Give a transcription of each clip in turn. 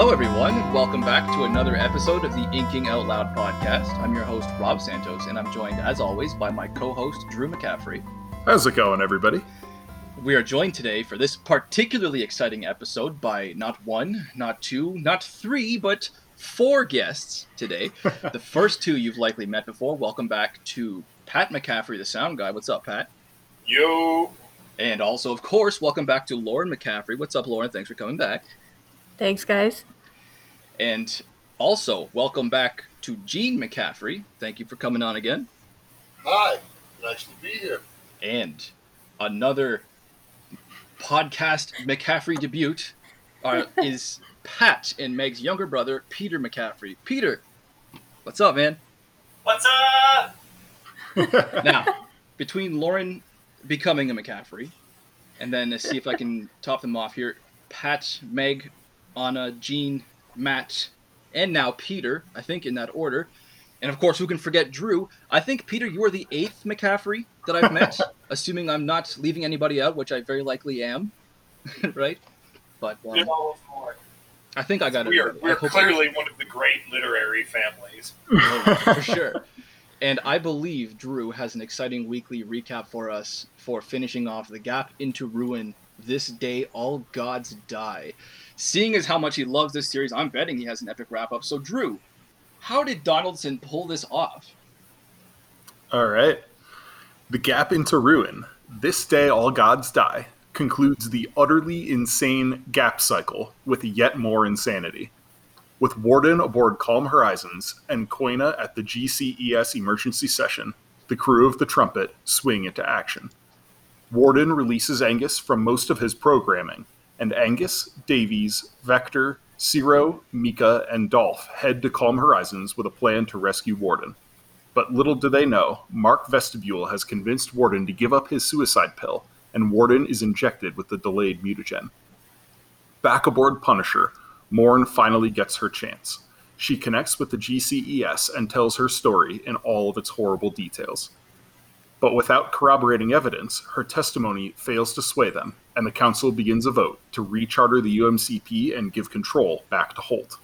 Hello, everyone. Welcome back to another episode of the Inking Out Loud podcast. I'm your host, Rob Santos, and I'm joined, as always, by my co host, Drew McCaffrey. How's it going, everybody? We are joined today for this particularly exciting episode by not one, not two, not three, but four guests today. the first two you've likely met before. Welcome back to Pat McCaffrey, the sound guy. What's up, Pat? Yo. And also, of course, welcome back to Lauren McCaffrey. What's up, Lauren? Thanks for coming back. Thanks, guys. And also, welcome back to Gene McCaffrey. Thank you for coming on again. Hi. Nice to be here. And another podcast McCaffrey debut uh, is Pat and Meg's younger brother, Peter McCaffrey. Peter, what's up, man? What's up? now, between Lauren becoming a McCaffrey, and then to see if I can top them off here, Pat, Meg, Anna, Gene, Matt, and now Peter, I think in that order. And of course, who can forget Drew? I think, Peter, you are the eighth McCaffrey that I've met, assuming I'm not leaving anybody out, which I very likely am, right? But um, I think I got we it. Are, we're clearly one of the great literary families. for sure. And I believe Drew has an exciting weekly recap for us for finishing off The Gap into Ruin this day all gods die. Seeing as how much he loves this series, I'm betting he has an epic wrap up. So, Drew, how did Donaldson pull this off? All right. The Gap into Ruin. This day all gods die concludes the utterly insane gap cycle with yet more insanity. With Warden aboard Calm Horizons and Koina at the GCES emergency session, the crew of the Trumpet swing into action. Warden releases Angus from most of his programming, and Angus, Davies, Vector, Ciro, Mikka, and Dolph head to Calm Horizons with a plan to rescue Warden. But little do they know, Marc Vestabule has convinced Warden to give up his suicide pill, and Warden is injected with the delayed mutagen. Back aboard Punisher, Morn finally gets her chance. She connects with the GCES and tells her story in all of its horrible details. But without corroborating evidence, her testimony fails to sway them, and the Council begins a vote to recharter the UMCP and give control back to Holt.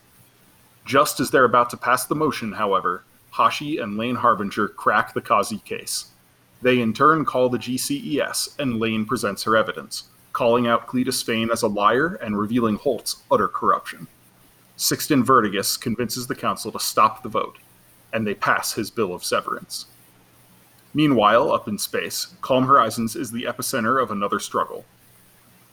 Just as they're about to pass the motion, however, Hashi and Lane Harbinger crack the Kazi case. They in turn call the GCES, and Lane presents her evidence, calling out Cleatus Fane as a liar and revealing Holt's utter corruption. Sixten Vertigus convinces the Council to stop the vote, and they pass his bill of severance. Meanwhile, up in space, Calm Horizons is the epicenter of another struggle.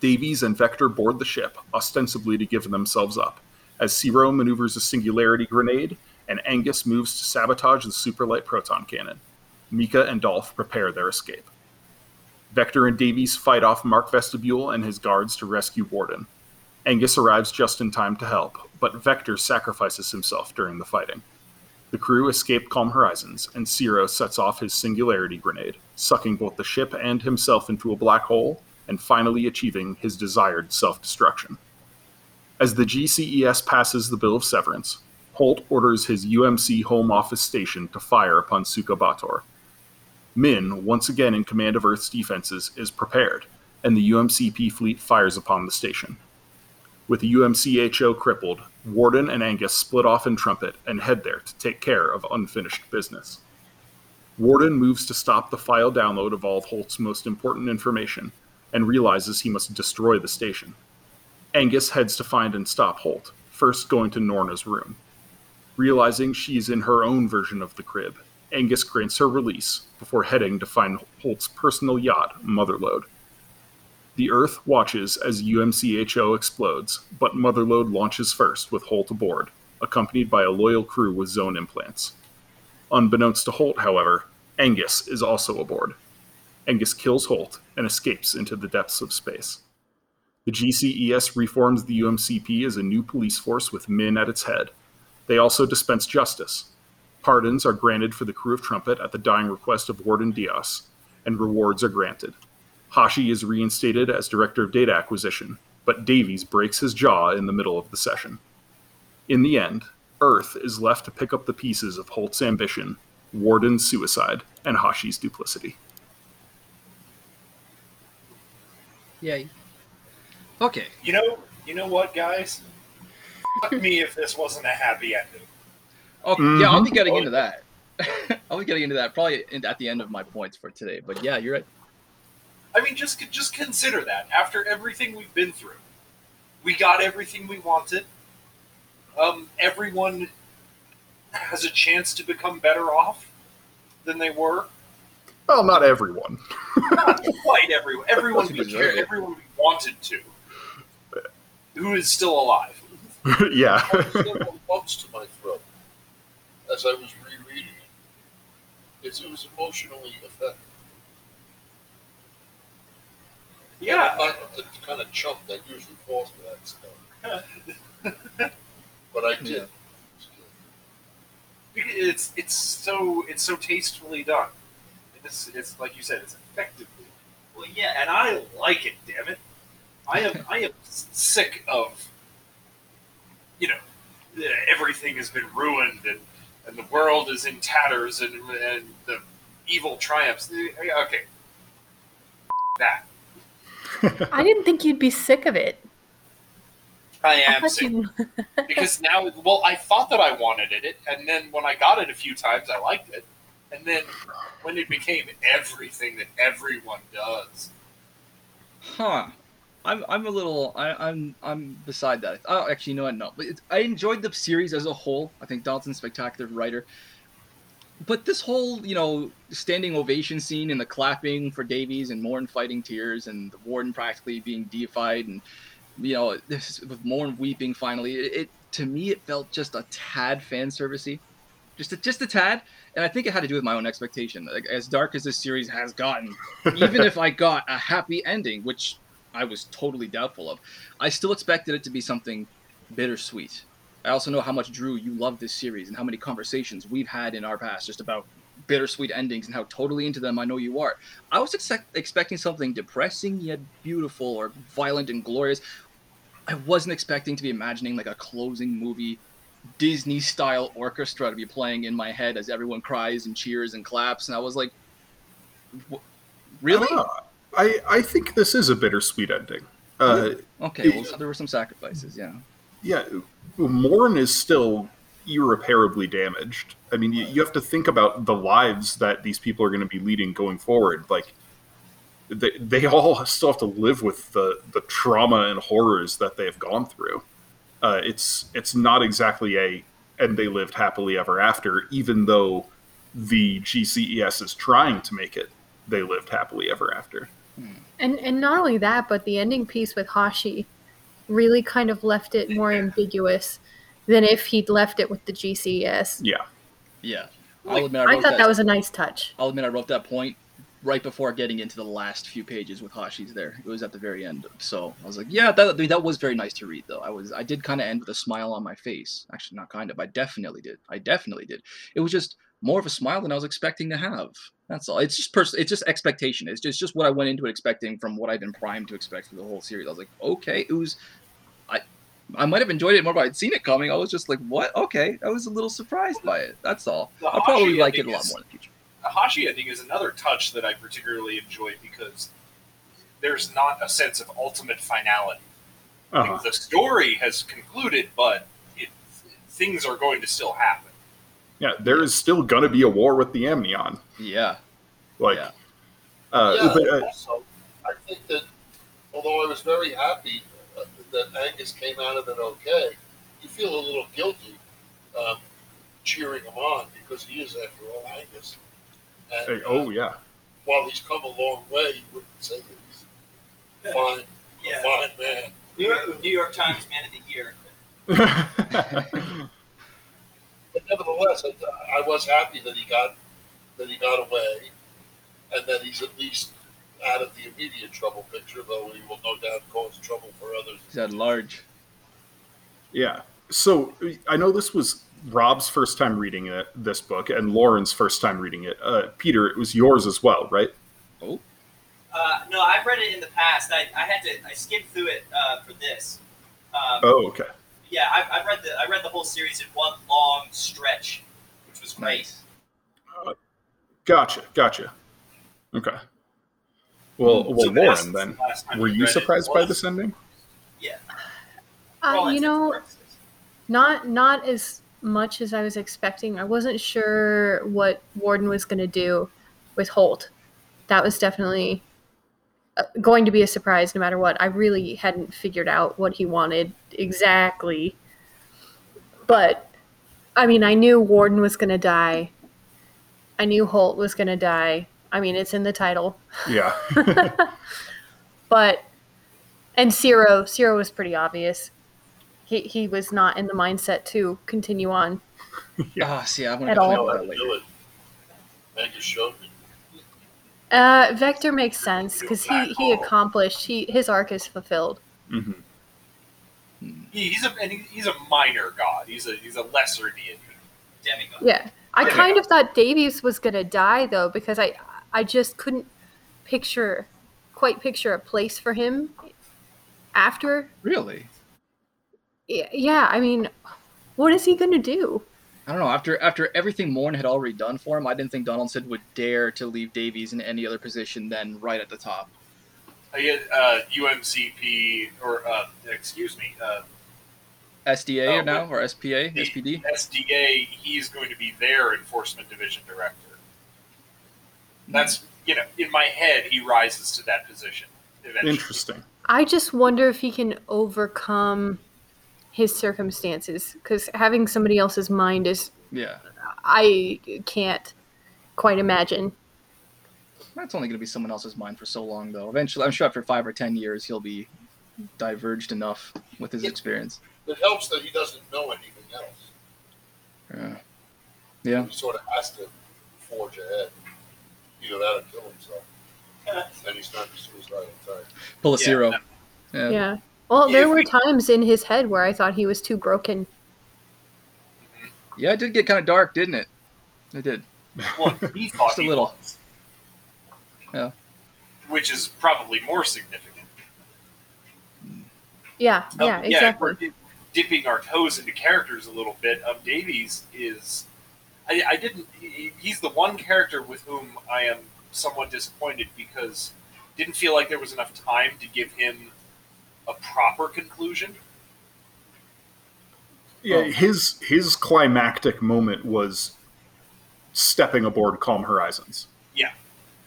Davies and Vector board the ship, ostensibly to give themselves up, as Ciro maneuvers a singularity grenade, and Angus moves to sabotage the superlight proton cannon. Mikka and Dolph prepare their escape. Vector and Davies fight off Marc Vestabule and his guards to rescue Warden. Angus arrives just in time to help, but Vector sacrifices himself during the fighting. The crew escape Calm Horizons, and Ciro sets off his singularity grenade, sucking both the ship and himself into a black hole, and finally achieving his desired self destruction. As the GCES passes the Bill of Severance, Holt orders his UMC home office station to fire upon Suka Bator. Min, once again in command of Earth's defenses, is prepared, and the UMCP fleet fires upon the station. With the UMCHO crippled, Warden and Angus split off in Trumpet and head there to take care of unfinished business. Warden moves to stop the file download of all of Holt's most important information and realizes he must destroy the station. Angus heads to find and stop Holt, first going to Norna's room. Realizing she's in her own version of the crib, Angus grants her release before heading to find Holt's personal yacht, Motherlode. The Earth watches as UMCHO explodes, but Motherlode launches first with Holt aboard, accompanied by a loyal crew with zone implants. Unbeknownst to Holt, however, Angus is also aboard. Angus kills Holt and escapes into the depths of space. The GCES reforms the UMCP as a new police force with Min at its head. They also dispense justice. Pardons are granted for the crew of Trumpet at the dying request of Warden Dios, and rewards are granted. Hashi is reinstated as Director of Data Acquisition, but Davies breaks his jaw in the middle of the session. In the end, Earth is left to pick up the pieces of Holt's ambition, Warden's suicide, and Hashi's duplicity. Yay. Okay. You know, you know what, guys? Fuck me if this wasn't a happy ending. Oh, yeah, I'll be Mhm. getting Oh, into that. I'll be getting into that probably at the end of my points for today. But yeah, you're right. I mean, just just consider that. After everything we've been through, we got everything we wanted. Um, everyone has a chance to become better off than they were. Well, not everyone. Not quite everyone. Everyone we everyone we wanted to, who is still alive. yeah. bumps to my throat as I was rereading it. It's, it was emotionally effective. Yeah, I'm not the kind of chump that usually falls for that stuff. but I did. Yeah. it's it's so it's so tastefully done. It's it's like you said, it's effectively. Well, yeah, and I like it. Damn it, I am I am sick of you know everything has been ruined and and the world is in tatters and and the evil triumphs. Okay, that I didn't think you'd be sick of it. I I am thought sick you- because now well I thought that I wanted it and then when I got it a few times I liked it and then when it became everything that everyone does. Huh. I'm I'm a little I, I'm I'm beside that. Oh, actually, you know what? No, but it's, I enjoyed the series as a whole. I think Dalton's a spectacular writer. But this whole you know standing ovation scene and the clapping for Davies and Morn fighting tears and the warden practically being deified and you know this with Morn weeping finally it, it to me it felt just a tad fan servicey, just a, just a tad. And I think it had to do with my own expectation. Like, as dark as this series has gotten, even if I got a happy ending, which I was totally doubtful of, I still expected it to be something bittersweet. I also know how much Drew you love this series and how many conversations we've had in our past just about bittersweet endings and how totally into them I know you are. I was expect- expecting something depressing yet beautiful or violent and glorious. I wasn't expecting to be imagining like a closing movie Disney style orchestra to be playing in my head as everyone cries and cheers and claps and I was like really? Ah, I, I think this is a bittersweet ending. Uh, Okay, well, so there were some sacrifices, yeah. yeah, Morn is still irreparably damaged. I mean, you, you have to think about the lives that these people are going to be leading going forward. Like, they, they all still have to live with the, the trauma and horrors that they've gone through. Uh, it's it's not exactly a and they lived happily ever after, even though the GCES is trying to make it they lived happily ever after. And and not only that, but the ending piece with Hashi really kind of left it more ambiguous than if he'd left it with the GCS. Yeah. Yeah. I'll admit I, I thought that, that was a nice touch. I'll admit I wrote that point right before getting into the last few pages with Hashi's there. It was at the very end. So I was like, yeah, that, that was very nice to read though. I was I did kind of end with a smile on my face. Actually not kind of. I definitely did. I definitely did. It was just more of a smile than I was expecting to have. That's all. It's just pers- it's just expectation. It's just, just what I went into it expecting from what I've been primed to expect for the whole series. I was like, okay, it was I I might have enjoyed it more, but I'd seen it coming. I was just like, what? Okay. I was a little surprised by it. That's all. I'll probably like it a lot is- more in the future. The Hashi ending is another touch that I particularly enjoy because there's not a sense of ultimate finality. Uh-huh. the story has concluded, but it, things are going to still happen. Yeah, there is still going to be a war with the Amnion. Yeah. Like, Yeah. uh, yeah, but, uh, also, I think that although I was very happy that Angus came out of it okay, you feel a little guilty um, cheering him on because he is, after all, Angus. And, hey, oh yeah. while he's come a long way, you wouldn't say that he's a fine, Yeah. a fine man. New York, New York Times Man of the Year. But nevertheless, I, I was happy that he got that he got away, and that he's at least out of the immediate trouble picture, though he will no doubt cause trouble for others. He's at large. yeah. So I know this was Rob's first time reading it, this book, and Lauren's first time reading it. Uh, Peter, it was yours as well, right? Uh, no, I've read it in the past. I, I had to I skimmed through it uh, for this. Um, Oh, okay. Yeah, I, I read the I read the whole series in one long stretch, which was great. Nice. Gotcha, gotcha. Okay. Well, well, So Lauren, then, were you surprised by was- this ending? Yeah. Uh, you know, Not not as much as I was expecting. I wasn't sure what Warden was going to do with Holt. That was definitely uh, going to be a surprise no matter what. I really hadn't figured out what he wanted exactly. But I mean, I knew Warden was going to die. I knew Holt was going to die. I mean, it's in the title. Yeah. but and Ciro, Ciro was pretty obvious. He he was not in the mindset to continue on. Yeah. Ah, see, I'm gonna At go all. about No, that later. do it. Angus showed me. Uh, Vector makes sense because he he accomplished he his arc is fulfilled. Mm-hmm. He, he's a and he, he's a minor god. He's a he's a lesser deity. Demigod. Yeah, I Yeah. kind of thought Davies was gonna die though because I I just couldn't picture quite picture a place for him after. Really? Yeah, yeah I mean, what is he gonna do? I don't know. After after everything Morn had already done for him, I didn't think Donaldson would dare to leave Davies in any other position than right at the top. Uh, he had, uh, UMCP or uh, excuse me, uh, SDA Oh, or now or SPA, the SPD. SDA. He's going to be their enforcement division director. That's you know, in my head, he rises to that position eventually. Interesting. I just wonder if he can overcome his circumstances because having somebody else's mind is Yeah, I can't quite imagine. that's only going to be someone else's mind for so long, though. Eventually, I'm sure after five or ten years, he'll be diverged enough with his Yeah. experience. It helps that he doesn't know anything else. Yeah. Yeah. He sort of has to forge ahead. Either that or kill himself. and he's not suicidal type. Pull a Yeah, zero. no. Yeah. Yeah. Well, there were times in his head where I thought he was too broken. Yeah, it did get kind of dark, didn't it? It did. Well, he thought Just a he little. was. Yeah. Which is probably more significant. Yeah, Um, yeah, we're exactly. di- dipping our toes into characters a little bit. Um, Davies is. I, I didn't. He, he's the one character with whom I am somewhat disappointed because didn't feel like there was enough time to give him a proper conclusion. Yeah, his his climactic moment was stepping aboard Calm Horizons. Yeah,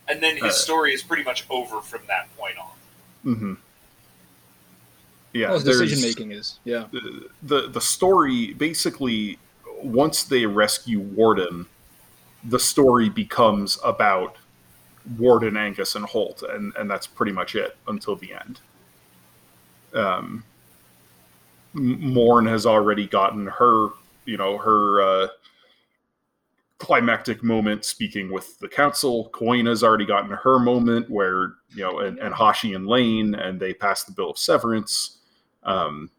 and then his Uh, story is pretty much over from that point on. Mm hmm Yeah, well, decision making is. Yeah. the, the the story basically once they rescue Warden, the story becomes about Warden, Angus, and Holt, and and that's pretty much it until the end. Um, Morn has already gotten her, you know, her uh, climactic moment speaking with the council. Koina's already gotten her moment where you know, and, and Hashi and Lane, and they pass the bill of severance. Um,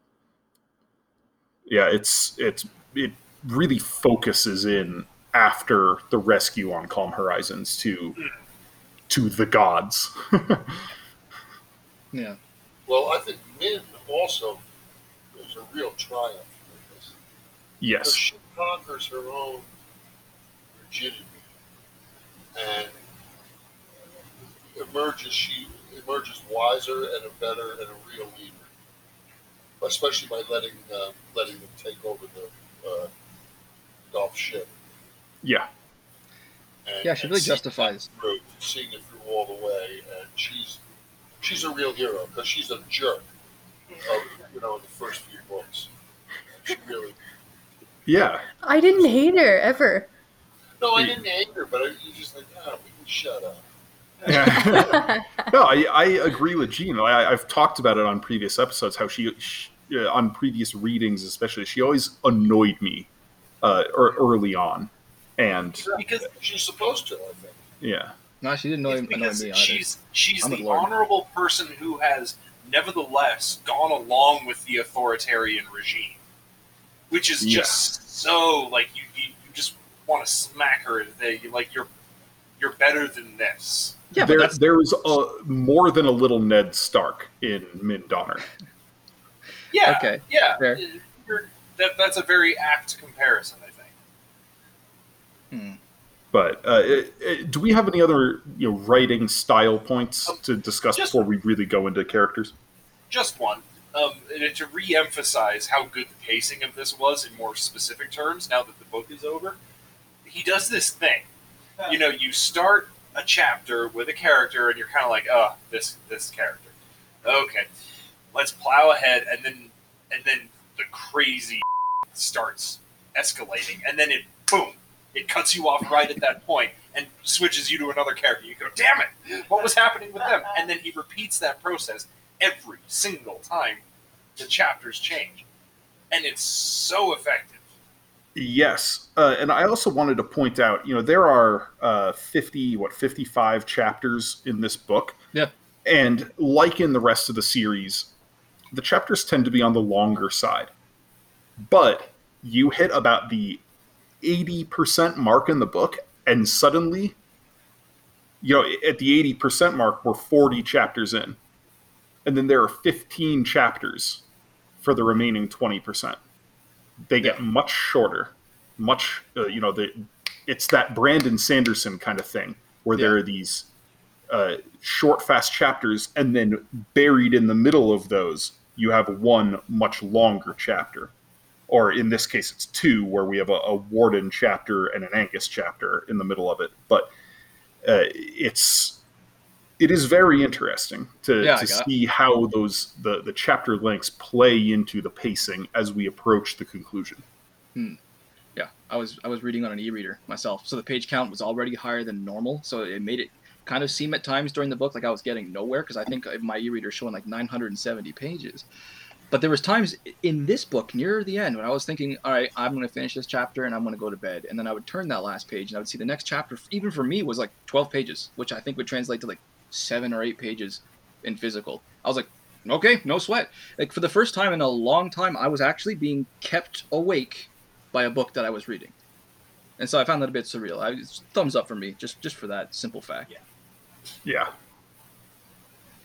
yeah, it's it's it really focuses in after the rescue on Calm Horizons to to the gods. Yeah. Well, I think Min also is a real triumph in this. Because yes. she conquers her own rigidity and emerges she emerges wiser and a better and a real leader. Especially by letting uh, letting them take over the uh, Dolph ship. Yeah. And, Yeah, she really justifies. it through, seeing it through all the way, and she's she's a real hero because she's a jerk. Of, you know, in the first few books, she really. Yeah. I didn't hate her ever. No, I didn't hate her, but I, you just like, ah, we can shut up. Yeah. no, I, I agree with Gene. I, I've talked about it on previous episodes. How she, she uh, on previous readings, especially, she always annoyed me uh, or early on, and Because She's supposed to, I think. yeah, No, she didn't know It's him. Annoy because me she's she's I'm the honorable person who has nevertheless gone along with the authoritarian regime, which is Yeah. just so like you, you, you just want to smack her and say like you're you're better than this. Yeah, but there that's there is a more than a little Ned Stark in Min Donner. Yeah, Okay, yeah. fair. You're, that, that's a very apt comparison, I think. Hmm. But uh, it, it- do we have any other you know writing style points Um, to discuss just- before we really go into characters? Just one. um, and to re-emphasize how good the pacing of this was in more specific terms, now that the book is over, he does this thing. You know, you start a chapter with a character, and you're kind of like, oh, this this character. Okay, let's plow ahead, and then and then the crazy starts escalating, and then it boom, it cuts you off right at that point and switches you to another character. You go, damn it, what was happening with them? And then he repeats that process every single time the chapters change, and it's so effective. Yes, uh, and I also wanted to point out, you know, there are uh, fifty, what, fifty-five chapters in this book. Yeah. And like in the rest of the series, the chapters tend to be on the longer side. But you hit about the eighty percent mark in the book, and suddenly, you know, at the eighty percent mark, we're forty chapters in, and then there are fifteen chapters for the remaining twenty percent they get much shorter much uh, you know the it's that brandon sanderson kind of thing where there are these uh, short fast chapters and then buried in the middle of those you have one much longer chapter. Or in this case it's two where we have a, a warden chapter and an angus chapter in the middle of it. But uh, it's it is very interesting to, Yeah, to got it. see how those the, the chapter lengths play into the pacing as we approach the conclusion. Yeah, I was I was reading on an e-reader myself, so the page count was already higher than normal, so it made it kind of seem at times during the book like I was getting nowhere because I think my e-reader showing like 970 pages. But there was times in this book near the end when I was thinking, all right, I'm going to finish this chapter and I'm going to go to bed, and then I would turn that last page and I would see the next chapter. Even for me, was like 12 pages, which I think would translate to like seven or eight pages in physical. I was like, okay, no sweat. Like for the first time in a long time, I was actually being kept awake by a book that I was reading, and so I found that a bit surreal. I, thumbs up for me, just just for that simple fact. Yeah.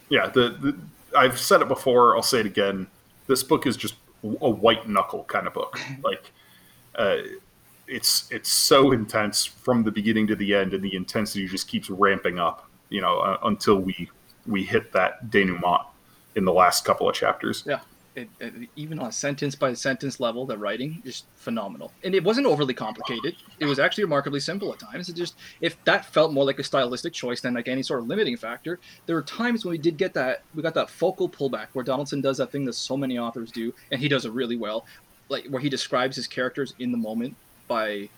Yeah, the, the I've said it before, I'll say it again. This book is just a white knuckle kind of book. like uh, it's it's so intense from the beginning to the end and the intensity just keeps ramping up, you know, uh, until we we hit that denouement in the last couple of chapters. It, it, even on a sentence by sentence level, the writing is phenomenal, and it wasn't overly complicated. It was actually remarkably simple at times. It just if that felt more like a stylistic choice than like any sort of limiting factor, there were times when we did get that we got that focal pullback where Donaldson does that thing that so many authors do, and he does it really well, like where he describes his characters in the moment by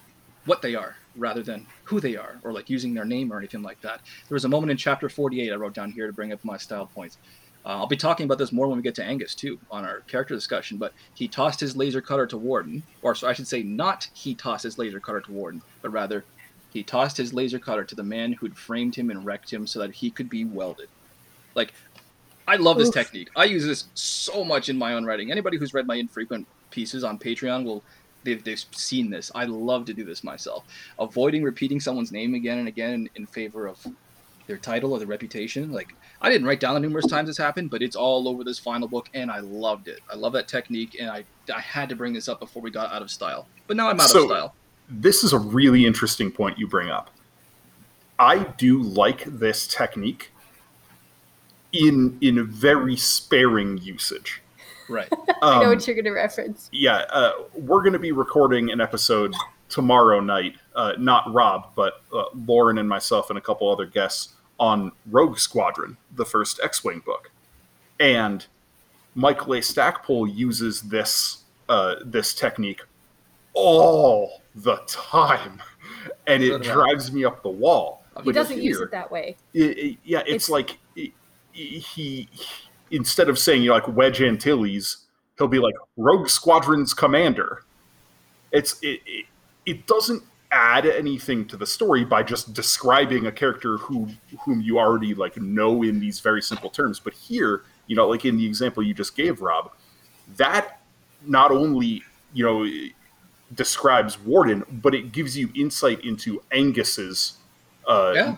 what they are rather than who they are or like using their name or anything like that. There was a moment in chapter 48 I wrote down here to bring up my style points. Uh, I'll be talking about this more when we get to Angus too on our character discussion. But he tossed his laser cutter to Warden, or so I should say, not he tossed his laser cutter to Warden, but rather he tossed his laser cutter to the man who'd framed him and wrecked him so that he could be welded. Like, I love this Oof. technique. I use this so much in my own writing. Anybody who's read my infrequent pieces on Patreon will they've, they've seen this. I love to do this myself. Avoiding repeating someone's name again and again in, in favor of their title or their reputation. Like I didn't write down the numerous times this happened, but it's all over this final book, and I loved it. I love that technique, and I I had to bring this up before we got out of style. But now I'm out So- of style. This is a really interesting point you bring up. I do like this technique in in very sparing usage. Right. I know Um, what you're going to reference. yeah, uh, we're going to be recording an episode tomorrow night. Uh, not Rob, but uh, Lauren and myself and a couple other guests on Rogue Squadron, the first X-wing book, and Michael A. Stackpole uses this uh, this technique all the time, and it drives me up the wall. He He But doesn't use it that way. it- it- yeah, it's, It's- like he, he instead of saying you know, like Wedge Antilles, he'll be like Rogue Squadron's commander. It's it, it it doesn't add anything to the story by just describing a character who whom you already like know in these very simple terms. But here, you know, like in the example you just gave, Rob, that not only you know describes Warden, but it gives you insight into Angus's uh, Yeah.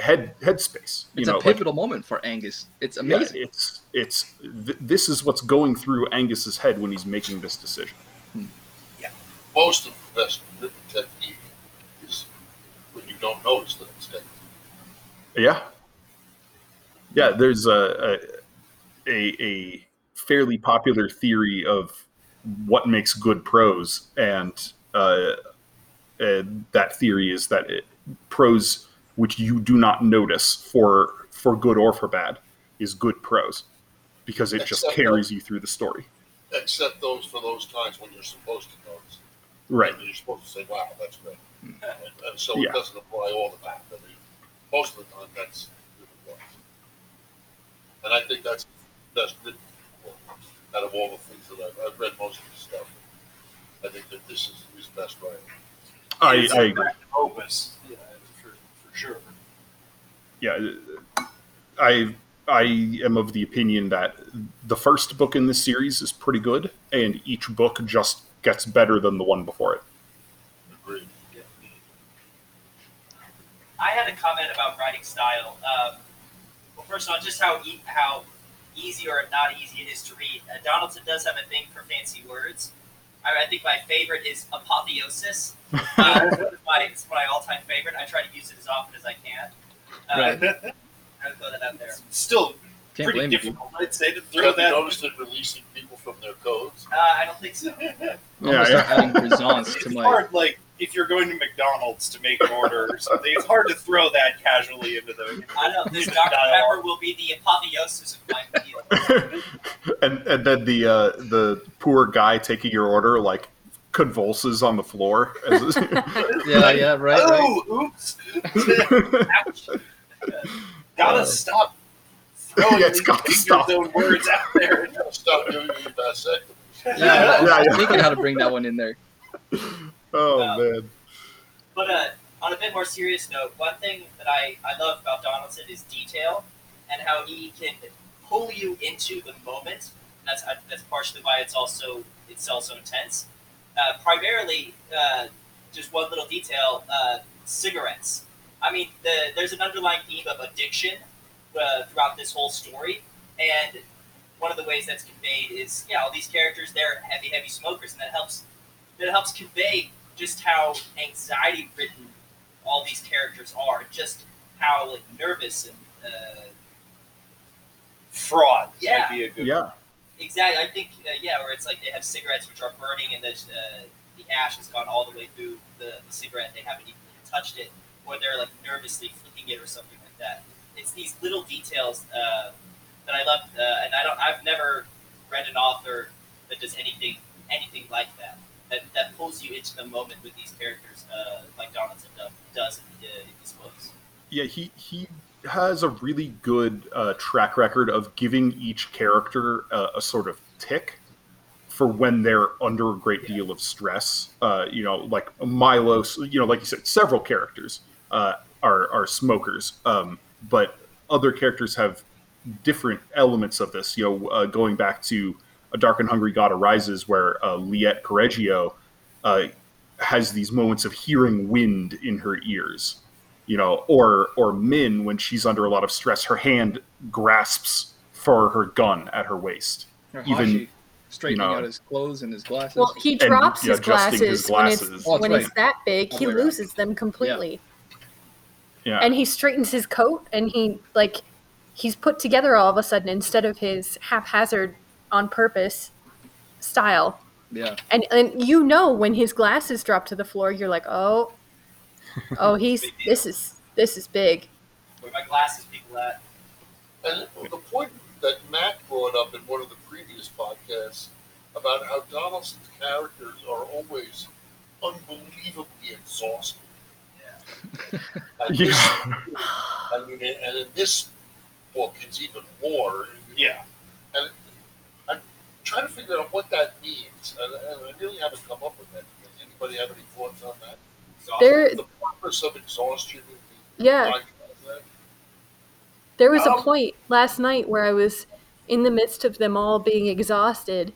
head headspace. You It's know, a like, pivotal moment for Angus. It's yeah, amazing. it's it's th- this is what's going through Angus's head when he's making this decision. Yeah, Most of the best written technique is when you don't notice that it's technique. Yeah, yeah. There's a a, a, fairly popular theory of what makes good prose, and uh, uh, that theory is that it, prose which you do not notice for for good or for bad is good prose because it just Except carries you through the story. Except those for those times when you're supposed to notice. Right. You're supposed to say, wow, that's great. And, and so Yeah. it doesn't apply all the time. I mean, most of the time, that's good. And I think that's that's written out of all the things that I've, I've read most of the stuff. I think that this is his best writing. I, It's I agree. opus, yeah, for, for sure. yeah i i am of the opinion that the first book in this series is pretty good and each book just gets better than the one before it Agreed. I had a comment about writing style. Um, well, first of all, just how e- how easy or not easy it is to read. Uh, Donaldson does have a thing for fancy words. I, I think my favorite is apotheosis. Uh, it's my, it's my all-time favorite. I try to use it as often as I can. Uh, Right. I'll throw that out there. Still Can't pretty blame you. difficult, I'd say, to throw Have you that. noticed it releasing people from their codes? Uh, I don't think so. I'm Yeah, gonna start yeah. adding croissants to It's my. hard, like if you're going to McDonald's to make an order or something. It's hard to throw that casually into the. I don't know. This into Dr Pepper will be the apotheosis of my meal. and and then the uh the poor guy taking your order like convulses on the floor Yeah, yeah, right. right. Oh, oops! Ouch. Gotta Uh, stop throwing Yeah, it's these gotta stop. own words out there. Stop doing your vasectomy. Yeah, Yeah, I was yeah. thinking how to bring that one in there. oh Wow. man But uh, on a bit more serious note, one thing that I, I love about Donaldson is detail and how he can pull you into the moment. That's uh, that's partially why it's also it's also intense. Uh, primarily, uh, just one little detail: uh, cigarettes. I mean, the, there's an underlying theme of addiction uh, throughout this whole story, and one of the ways that's conveyed is yeah, all these characters they're heavy, heavy smokers, and that helps that helps convey just how anxiety ridden all these characters are, just how like nervous and uh, Fraud Yeah. might be a good. yeah exactly. I think uh, yeah, where it's like they have cigarettes which are burning and the uh, the ash has gone all the way through the, the cigarette. They haven't even touched it, or they're like nervously flicking it or something like that. It's these little details uh, that I love, uh, and I don't. I've never read an author that does anything anything like that. That, that pulls you into the moment with these characters, uh, like Donaldson does, in, in his books. yeah he he has a really good uh, track record of giving each character uh, a sort of tick for when they're under a great deal of stress. Uh, you know, like Milo. You know, like you said, several characters uh, are are smokers, um, but other characters have different elements of this. You know, uh, going back to A Dark and Hungry God Arises, where uh, Liete Corregio uh, has these moments of hearing wind in her ears you know, or or Min when she's under a lot of stress, her hand grasps for her gun at her waist. Or Even, Hashi straightening you know- out his clothes and his glasses. Well, he drops yeah, his adjusting glasses, his when it's Oh, when right. it's that big. All He the way around. loses them completely, Yeah, and he straightens his coat, and he like he's put together all of a sudden instead of his haphazard, on purpose style. yeah. And and you know when his glasses drop to the floor, you're like, oh, oh, he's this is this is big. Where my glasses people at? And the point that Matt brought up in one of the previous podcasts about how Donaldson's characters are always unbelievably exhausted. And this, yeah, I mean, and in this book, it's even more. Yeah. And I'm trying to figure out what that means, and, and I really haven't come up with that. Does anybody have any thoughts on that? There, The purpose of exhaustion. in the yeah. There was a Um, point last night where I was in the midst of them all being exhausted.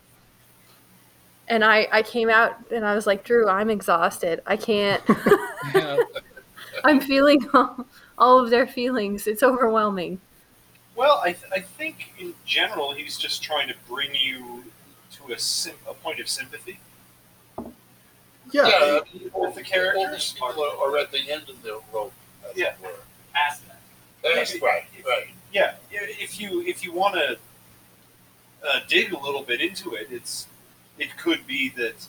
And I, I came out and I was like, Drew, I'm exhausted. I can't. yeah. I'm feeling all, all of their feelings. It's overwhelming. Well, I, th- I think in general he's just trying to bring you to a sim- a point of sympathy. yeah. I mean, With the characters. people are, are at the end of the rope, as Yeah. it were. Past that. That's right, right. Yeah, if you if you want to uh, dig a little bit into it, it's it could be that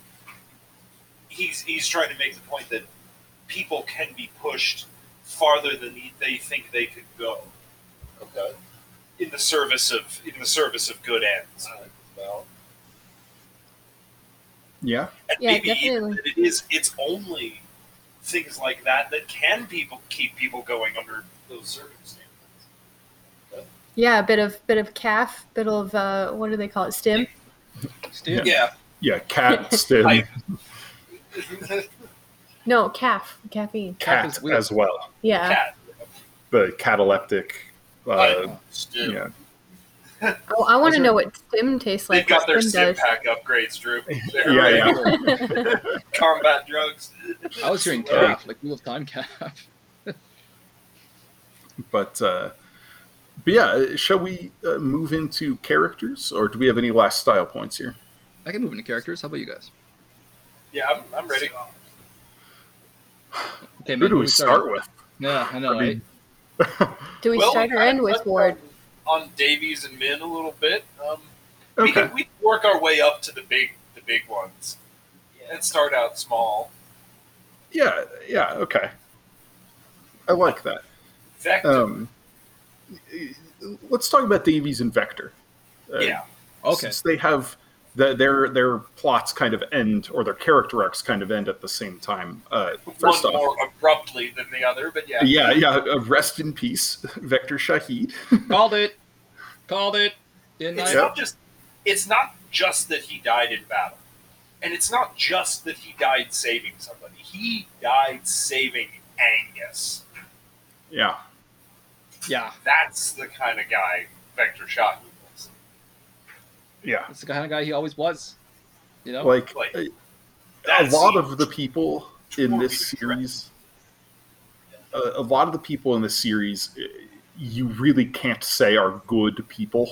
he's he's trying to make the point that people can be pushed farther than they think they could go Okay. in the service of in the service of good ends. All right. Well, Yeah. And Yeah, maybe even definitely. that it is it's only things like that that can people keep people going under those circumstances. Yeah, a bit of bit of calf, bit of uh, what do they call it? Stim. Still, Yeah. Yeah. Cat stim. I- No, calf, caffeine. cat as well. Yeah. Cat. The cataleptic. Uh, I- still, yeah. Oh, I want to know what stim tastes like. They've got their stim stim pack upgrades, Drew. They're Yeah, yeah. combat drugs. I was hearing calf, like Wheel of Time calf. But uh, but yeah, shall we uh, move into characters, or do we have any last style points here? I can move into characters. How about you guys? Yeah, I'm, I'm ready. Okay, Who man, do we start with? Yeah, I know. I mean, Do we Well, start or end with Ward? On, on Davies and Min a little bit. Um, we, can, we can work our way up to the big the big ones Yeah. and start out small. Yeah. Yeah. Okay. I like that. Vector. Um, let's talk about Davies and Vector. Uh, yeah. Okay. Since they have the, their their plots kind of end, or their character arcs kind of end at the same time. Uh, first One off, more abruptly than the other, but yeah. yeah, yeah. Uh, rest in peace, Vector Shaheed. Called it. Called it. Didn't It's I? not just it's not just that he died in battle. And it's not just that he died saving somebody. He died saving Angus. yeah. Yeah, That's the kind of guy Vector Shockey was. Yeah. that's the kind of guy he always was. You know. Like Like, a, a lot of the people in this series, a, a lot of the people in this series, uh, you really can't say are good people.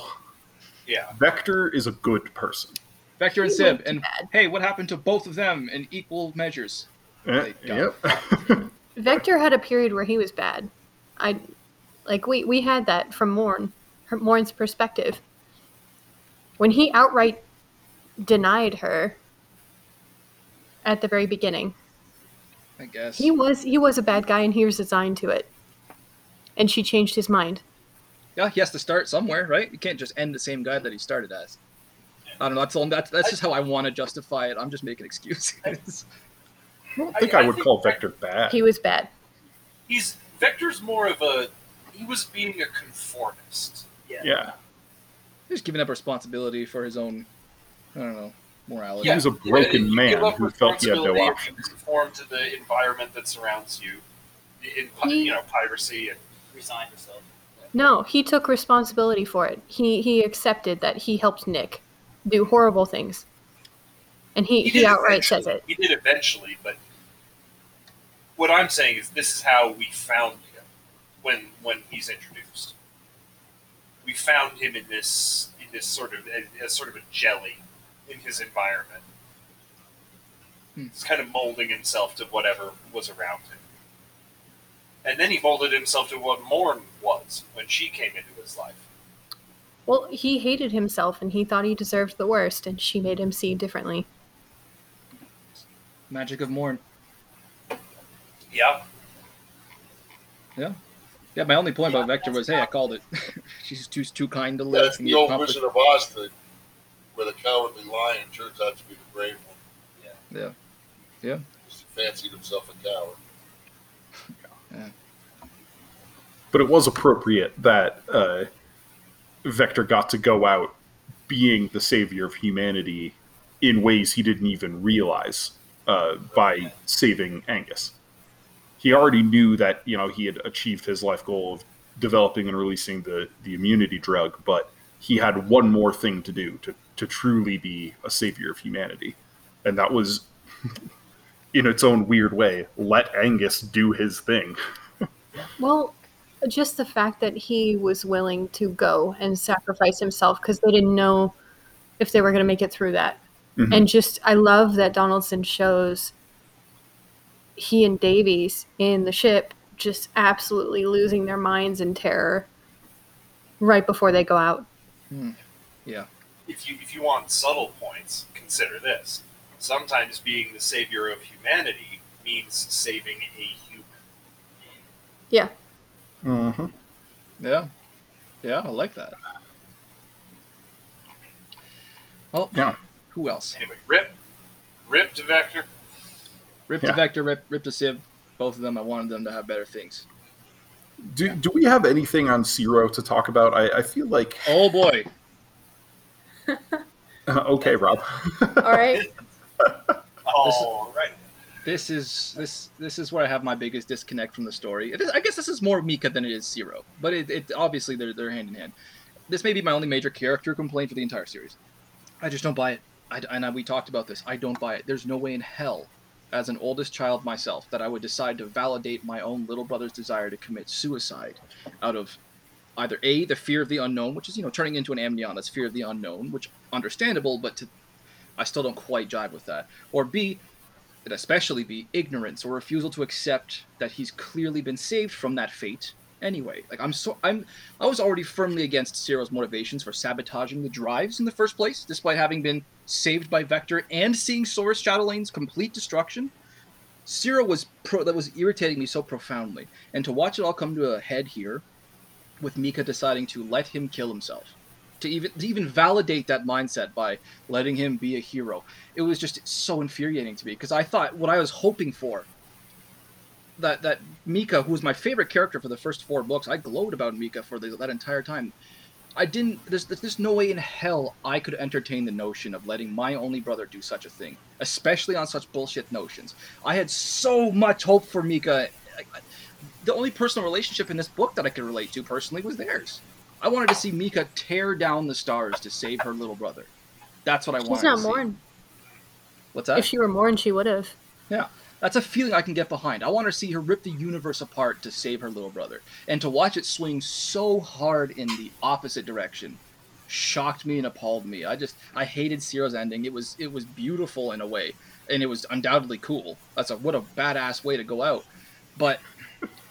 Yeah. Vector is a good person. Vector and He Sib, and hey, what happened to both of them in equal measures? Eh, Thank God. yep. Vector had a period where he was bad. I like we we had that from Morn, her, Morn's perspective. When he outright denied her at the very beginning, I guess. he was he was a bad guy and he was resigned to it. And she changed his mind. Yeah, he has to start somewhere, right? You can't just end the same guy that he started as. I don't know. That's all. That's that's just how I want to justify it. I'm just making excuses. I don't think I, I would think call Vector bad. He was bad. He's Vector's more of a he was being a conformist. Yeah. yeah. He's giving up responsibility for his own. I don't know morality. He was a broken you man who felt he had no responsibility options. and Conform to the environment that surrounds you, in He- you know piracy and Resigned herself. No, he took responsibility for it. He he accepted that he helped Nick do horrible things. And he, he, did outright says it. He did eventually, but what I'm saying is this is how we found him when when he's introduced. We found him in this in this sort of as sort of a jelly in his environment. Hmm. He's kind of molding himself to whatever was around him. And then he molded himself to what Morn was when she came into his life. Well, he hated himself and he thought he deserved the worst, and she made him see differently. Magic of Morn. Yeah. Yeah, my only point about Vector was, hey, I called it. She's too too kind to Yeah, live. it's and the old accomplish- Wizard of Oz thing, where the cowardly lion turns out to be the brave one. Yeah. Yeah. Just fancied himself a coward. But it was appropriate that uh, Vector got to go out being the savior of humanity in ways he didn't even realize uh, by saving Angus. He already knew that you know he had achieved his life goal of developing and releasing the the immunity drug, but he had one more thing to do to to truly be a savior of humanity, and that was. In its own weird way, let Angus do his thing. Well, just the fact that he was willing to go and sacrifice himself because they didn't know if they were going to make it through that. Mhm. And just, I love that Donaldson shows he and Davies in the ship just absolutely losing their minds in terror right before they go out. Yeah. if you if you want subtle points, consider this. Sometimes being the savior of humanity means saving a human. Yeah. Mm-hmm. Yeah. Yeah, I like that. Well, Yeah. who else? Anyway, rip, rip to Vector. Rip Yeah. to Vector, Rip, Rip to Sib. Both of them, I wanted them to have better things. Do, do we have anything on Ciro to talk about? I, I feel like Oh boy. okay, Rob. All right. All right. This is this this is where I have my biggest disconnect from the story. It is, I guess this is more Mikka than it is Ciro, but it, it obviously they're they're hand in hand. This may be my only major character complaint for the entire series. I just don't buy it. I, and I, we talked about this. I don't buy it. There's no way in hell, as an oldest child myself, that I would decide to validate my own little brother's desire to commit suicide out of either a the fear of the unknown, which is you know turning into an amnion. That's fear of the unknown, which understandable, but to, I still don't quite jive with that. Or b and especially be ignorance or refusal to accept that he's clearly been saved from that fate anyway. Like I'm so I'm I was already firmly against Ciro's motivations for sabotaging the drives in the first place, despite having been saved by Vector and seeing Sorus Chatelaine's complete destruction. Cyril was pro that was irritating me so profoundly. And to watch it all come to a head here, with Mikka deciding to let him kill himself. To even to even validate that mindset by letting him be a hero it was just so infuriating to me because I thought what I was hoping for that that Mikka, who was my favorite character for the first four books, I glowed about Mikka for the, that entire time. I didn't. There's there's no way in hell I could entertain the notion of letting my only brother do such a thing, especially on such bullshit notions. I had so much hope for Mikka. I- I- The only personal relationship in this book that I could relate to personally was theirs. I wanted to see Mikka tear down the stars to save her little brother. That's what I wanted. She's not. Morn. What's that? If she were Morn, she would have. That's a feeling I can get behind. I want to see her rip the universe apart to save her little brother. And to watch it swing so hard in the opposite direction shocked me and appalled me. I just I hated Ciro's ending. It was it was beautiful in a way. And it was undoubtedly cool. That's a what a badass way to go out. But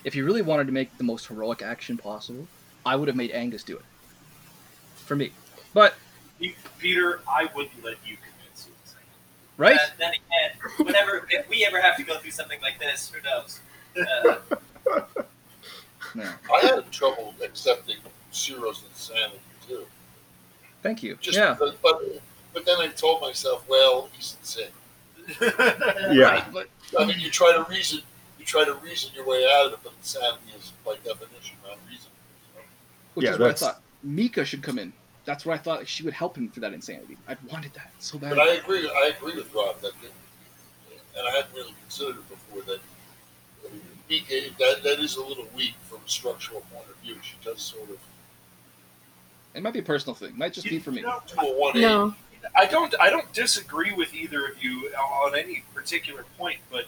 if you really wanted to make the most heroic action possible, I would have made Angus do it. For me. But Peter, I wouldn't let you. Right? Uh, then again, whenever if we ever have to go through something like this, who knows? Uh, No. I had trouble accepting Ciro's insanity too. Thank you. Just yeah. but, but but then I told myself, well, he's insane. Yeah. But I mean, you try to reason, you try to reason your way out of it, but insanity is by definition not reason. Which Yeah, is what I thought. Mikka should come in. That's where I thought she would help him for that insanity. I wanted that so bad. But I agree. I agree with Rob that, and I hadn't really considered it before that. I mean, Mikka, that that is a little weak from a structural point of view. She does sort of It might be a personal thing. Might just be for me. You know, do a. No. I don't I don't disagree with either of you on any particular point, but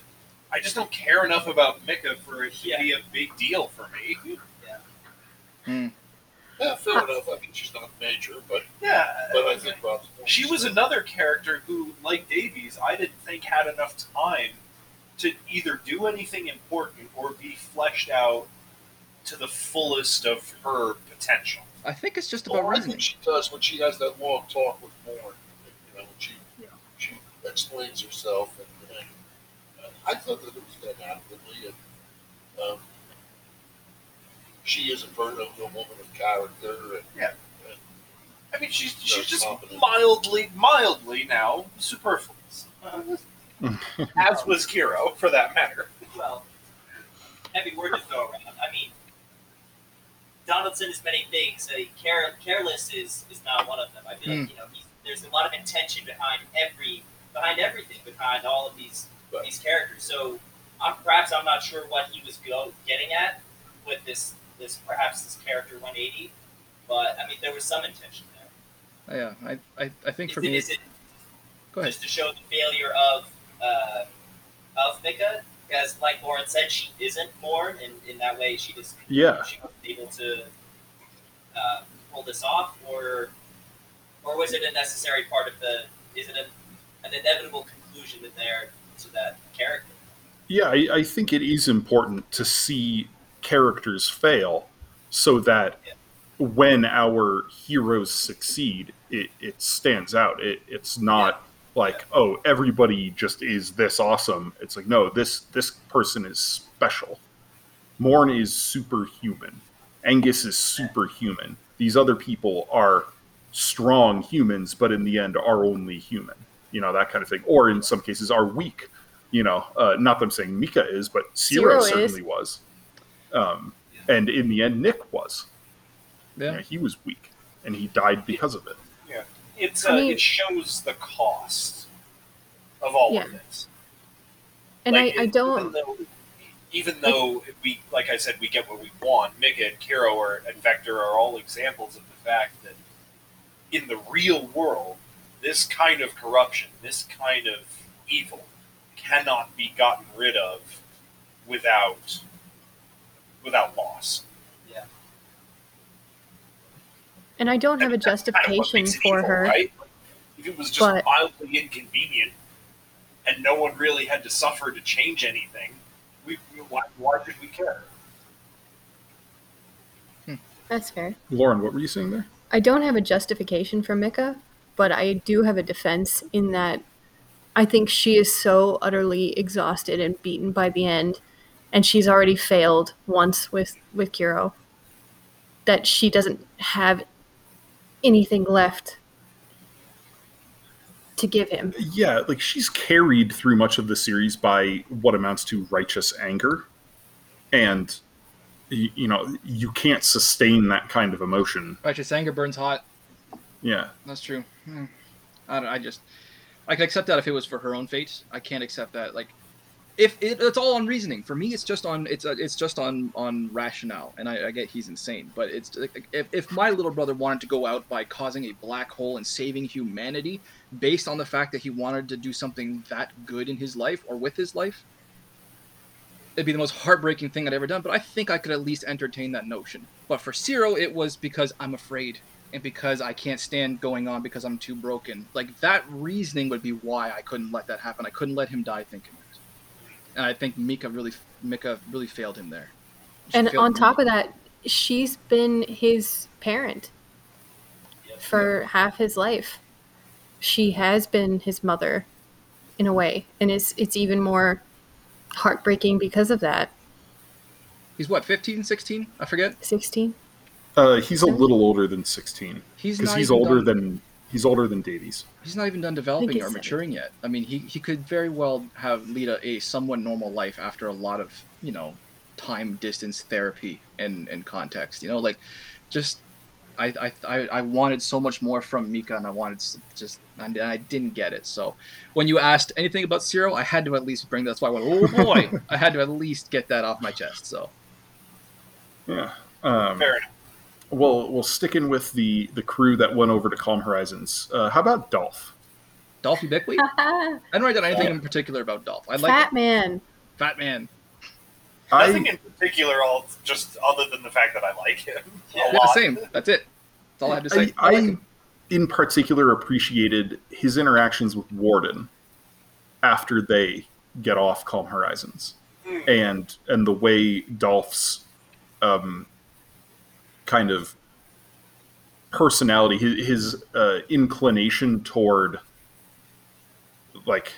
I just don't care enough about Mikka for it to be a big deal for me. Yeah, hmm. Fair enough. I mean, she's not major, but Yeah, but I think Rob's point she was another character who, like Davies, I didn't think had enough time to either do anything important or be fleshed out to the fullest of her potential. I think it's just about Well, I reasoning. think she does when she has that long talk with Morn. You know, when she Yeah. she explains herself, and, and uh, I thought that it was done adequately. And um, she is a very a woman of character, and, Yeah. and I mean, she's she's just confident. mildly, mildly now superfluous, uh, as was Ciro for that matter. well, heavy word to throw around. I mean, Donaldson is many things. Uh, care, careless is, is not one of them. I feel like you know he's, there's a lot of intention behind every behind everything behind all of these Right. these characters. So I'm perhaps I'm not sure what he was go, getting at with this this perhaps this character 180, but I mean there was some intention there. Yeah, I, I, I think Is for it, me, is it go ahead. just to show the failure of uh, of Mikka? Because like Lauren said, she isn't Morn, and in that way she just Yeah. she was able to uh, pull this off, or or was it a necessary part of the? Is it a, an inevitable conclusion that they're to that character? Yeah, I, I think it is important to see characters fail so that Yeah. when our heroes succeed, it, it stands out. It, it's not like oh everybody just is this awesome. It's like no this this person is special. Morn is superhuman. Angus is superhuman. These other people are strong humans, but in the end are only human. You know that kind of thing, or in some cases are weak. You know, uh, not that I'm saying Mikka is, but Ciro, Ciro is. certainly was. Um, and in the end, Nick was. Yeah. You know, he was weak, and he died because of it. Yeah, it's I uh, mean- it shows the cost of all Yeah. of this. And Like, I, I Even don't. though, even though we, like I said, we get what we want. Mikka and Ciro are, and Vector are all examples of the fact that in the real world, this kind of corruption, this kind of evil, cannot be gotten rid of without without loss. Yeah. And I don't have a And kind of justification for evil, her. Right? Like, if it was just But- mildly inconvenient and no one really had to suffer to change anything, we, we why, why should we care? That's fair. Lauren, what were you saying there? I don't have a justification for Mikka, but I do have a defense in that I think she is so utterly exhausted and beaten by the end, and she's already failed once with with Ciro that she doesn't have anything left to give him. Yeah, like she's carried through much of the series by what amounts to righteous anger, and y- you know you can't sustain that kind of emotion. Righteous anger burns hot. Yeah, That's true. Hmm. I don't. I just. I could accept that if it was for her own fate. I can't accept that. Like, if it, it's all on reasoning. For me, it's just on. It's uh, it's just on on rationale. And I, I get he's insane, but it's if if my little brother wanted to go out by causing a black hole and saving humanity based on the fact that he wanted to do something that good in his life or with his life, it'd be the most heartbreaking thing I'd ever done. But I think I could at least entertain that notion. But for Ciro, it was because I'm afraid and because I can't stand going on because I'm too broken. Like that reasoning would be why I couldn't let that happen. I couldn't let him die thinking. And I think Mikka really Mikka really failed him there. She And on me. top of that, she's been his parent for half his life. She has been his mother in a way, and it's it's even more heartbreaking because of that. he's what 15, 16? I forget. 16? uh, he's a little older than sixteen He's because not he's even older done- than he's older than Davies. He's not even done developing or maturing yet. I mean, he, he could very well have lead a, a somewhat normal life after a lot of you know time distance therapy and and context. You know, like just I I I, I wanted so much more from Mikka, and I wanted just and I didn't get it. So when you asked anything about Ciro, I had to at least bring. That's why I went, oh boy, I had to at least get that off my chest. So Yeah. Um, Fair enough. Well, we'll stick in with the the crew that went over to Calm Horizons. Uh, how about Dolph? Dolph Ubikwe, I don't write down anything in particular about Dolph. I like Fat him. man. Fat Man. Nothing I in particular, all just other than the fact that I like him. a Yeah, lot. same. That's it. That's all I have to say. I, I I him. in particular appreciated his interactions with Warden after they get off Calm Horizons, Hmm. and and the way Dolph's um, kind of personality, his, his uh, inclination toward like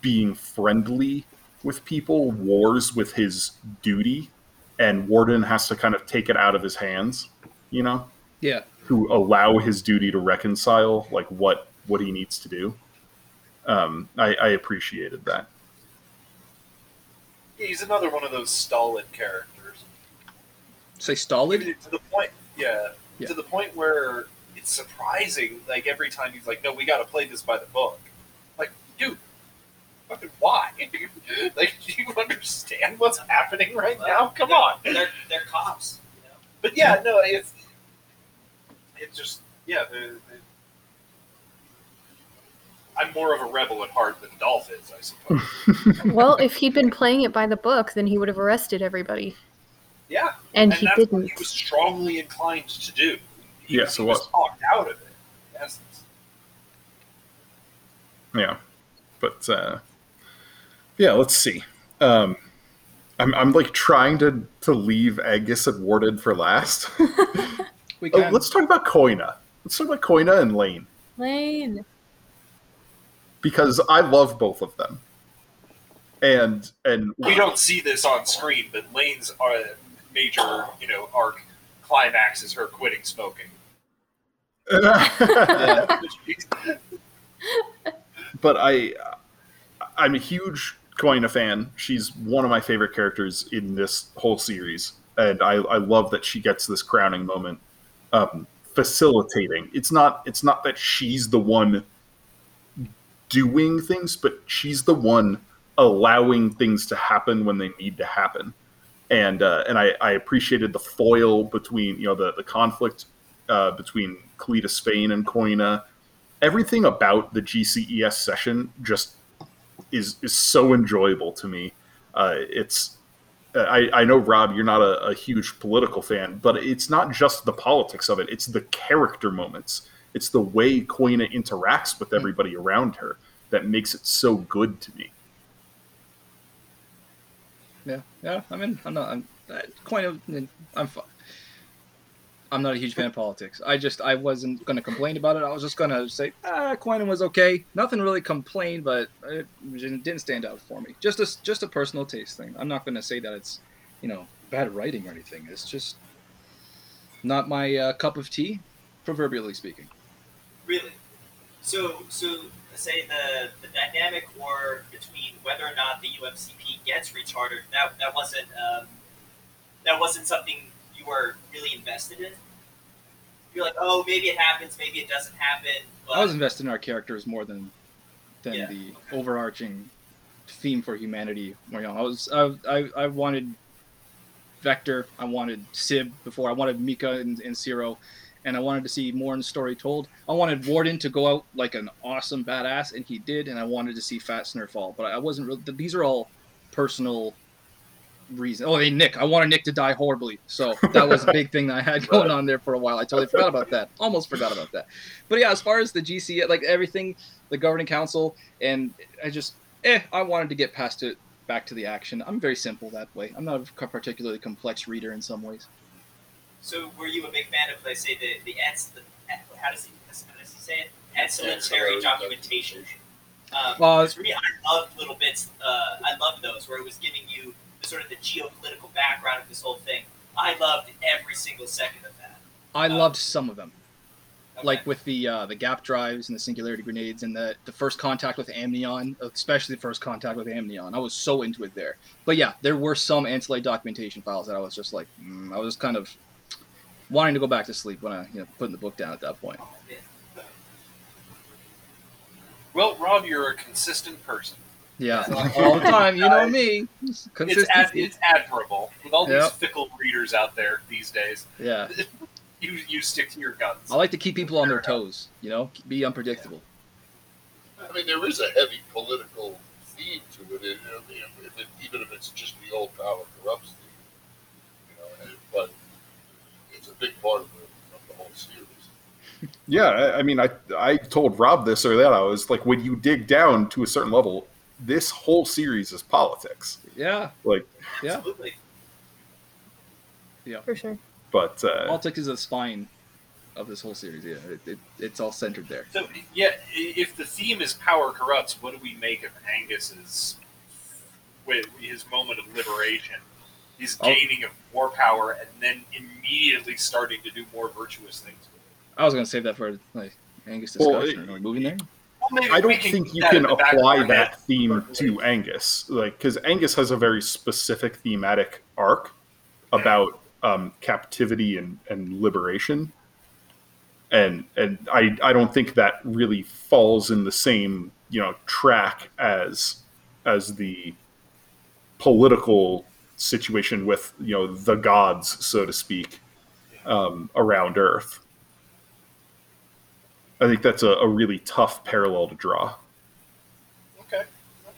being friendly with people wars with his duty, and Warden has to kind of take it out of his hands, you know Yeah. who allow his duty to reconcile like what what he needs to do. Um, I, I appreciated that. He's another one of those stolid characters. Say stolid. To the point, yeah, Yeah. to the point where it's surprising. Like every time he's like, "No, we got to play this by the book." Like, dude, fucking why? like, do you understand what's happening right now? Come on. They're they're cops. You know? But yeah, no, it's it just yeah. The, the, I'm more of a rebel at heart than Dolph is, I suppose. Well, if he'd been playing it by the book, then he would have arrested everybody. Yeah, And, and he that's didn't. what he was strongly inclined to do. He, Yes, he it was was. talked out of it. in essence. Yeah, but uh, yeah, let's see. Um, I'm I'm like trying to to leave Angus and Warden for last. We Oh, can. let's talk about Koina. Let's talk about Koina and Lane Lane. because I love both of them. And and We don't see this on screen, but Lane's uh, major, you know, arc climax is her quitting smoking. but I I'm a huge Koina fan. She's one of my favorite characters in this whole series, and I, I love that she gets this crowning moment, um, facilitating. It's not it's not that she's the one doing things, but she's the one allowing things to happen when they need to happen. And uh, and I, I appreciated the foil between you know the the conflict uh, between Cleatus Fane and Koina everything about the GCES session just is is so enjoyable to me. Uh, it's I, I know Rob, you're not a, a huge political fan, but it's not just the politics of it; it's the character moments. It's the way Koina interacts with everybody around her that makes it so good to me. Yeah. I mean, I'm not. I'm quite. I'm. fu- I'm not a huge fan of politics. I just I wasn't going to complain about it. I was just going to say, ah, was okay. Nothing really complained, but it didn't stand out for me. Just a just a personal taste thing. I'm not going to say that it's, you know, bad writing or anything. It's just not my uh, cup of tea, proverbially speaking. Really? So, so say the the dynamic war between whether or not the UMCP gets rechartered that that wasn't um, that wasn't something you were really invested in. You're like, oh, maybe it happens, maybe it doesn't happen. But I was invested in our characters more than than Yeah. the overarching theme for humanity. I was I, I, I wanted Vector, I wanted Sib before, I wanted Mikka and, and Ciro, and I wanted to see more in the story told. I wanted Warden to go out like an awesome badass, and he did, and I wanted to see Fasner fall, but I wasn't really. These are all personal reasons. Oh, hey Nick, I wanted Nick to die horribly, so that was a big thing that I had going on there for a while. I totally forgot about that. Almost forgot about that. But yeah, as far as the GC, like everything, the governing council, and I just, eh, I wanted to get past it, back to the action. I'm very simple that way. I'm not a particularly complex reader in some ways. So, were you a big fan of, let's say, the the, ans- the how does he how does he say it? Ancillary documentation. Um, Well, because for me, I loved little bits. Uh, I loved those where it was giving you the sort of the geopolitical background of this whole thing. I loved every single second of that. I Uh, loved some of them. Okay. like with the uh, the gap drives and the singularity grenades and the the first contact with amnion especially the first contact with amnion i was so into it there but yeah there were some ancillary documentation files that i was just like mm, i was kind of wanting to go back to sleep when i you know putting the book down at that point. Well, Rob, you're a consistent person. yeah. All the time. You know me. It's, ad- it's admirable. With all these fickle readers out there these days. yeah. You you stick to your guns. i like to keep people on their toes you know? Be unpredictable. I mean, there is a heavy political theme to it, you know, if it, even if it's just the old power corrupts theme. You know, and, but it's a big part of the, of the whole series. Yeah, I, I mean, I I told Rob this or that. I was like, when you dig down to a certain level, this whole series is politics. yeah Like, yeah Absolutely. For sure. but uh, politics is the spine of this whole series yeah it, it, it's all centered there So yeah, if the theme is power corrupts, what do we make of Angus's with his moment of liberation? He's Oh. gaining of more power and then immediately starting to do more virtuous things. with it. I was gonna save that for like Angus Well, discussion. Are we moving there? Well, maybe I don't think you can in the back of apply that theme to Angus, like because Angus has a very specific thematic arc about um, captivity and, and liberation, and and I I don't think that really falls in the same you know track as as the political situation with you know the gods, so to speak, um, around Earth. I think that's a, a really tough parallel to draw. Okay,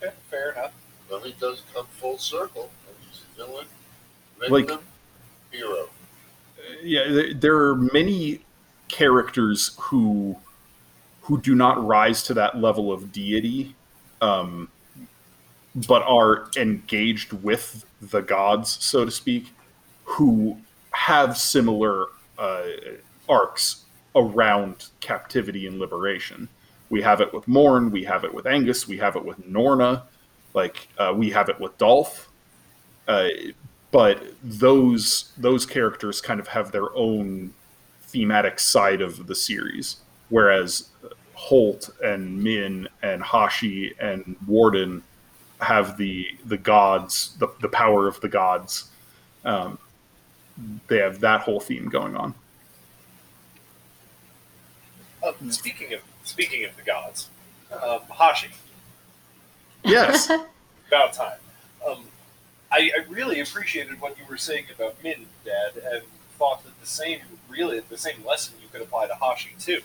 okay, fair enough. But it does come full circle. And he's villain, Like- victim, hero. yeah there, there are many characters who who do not rise to that level of deity um, but are engaged with the gods so to speak who have similar uh, arcs around captivity and liberation. We have it with Morn, we have it with Angus, we have it with Norna, like uh, we have it with Dolph. Uh, but those those characters kind of have their own thematic side of the series, whereas Holt and Min and Hashi and Warden have the the gods, the, the power of the gods. Um, they have that whole theme going on. Um, speaking of speaking of the gods, um, Hashi, Yes. about time. Um, I, I really appreciated what you were saying about Min, Dad, and thought that the same really the same lesson you could apply to Hashi too.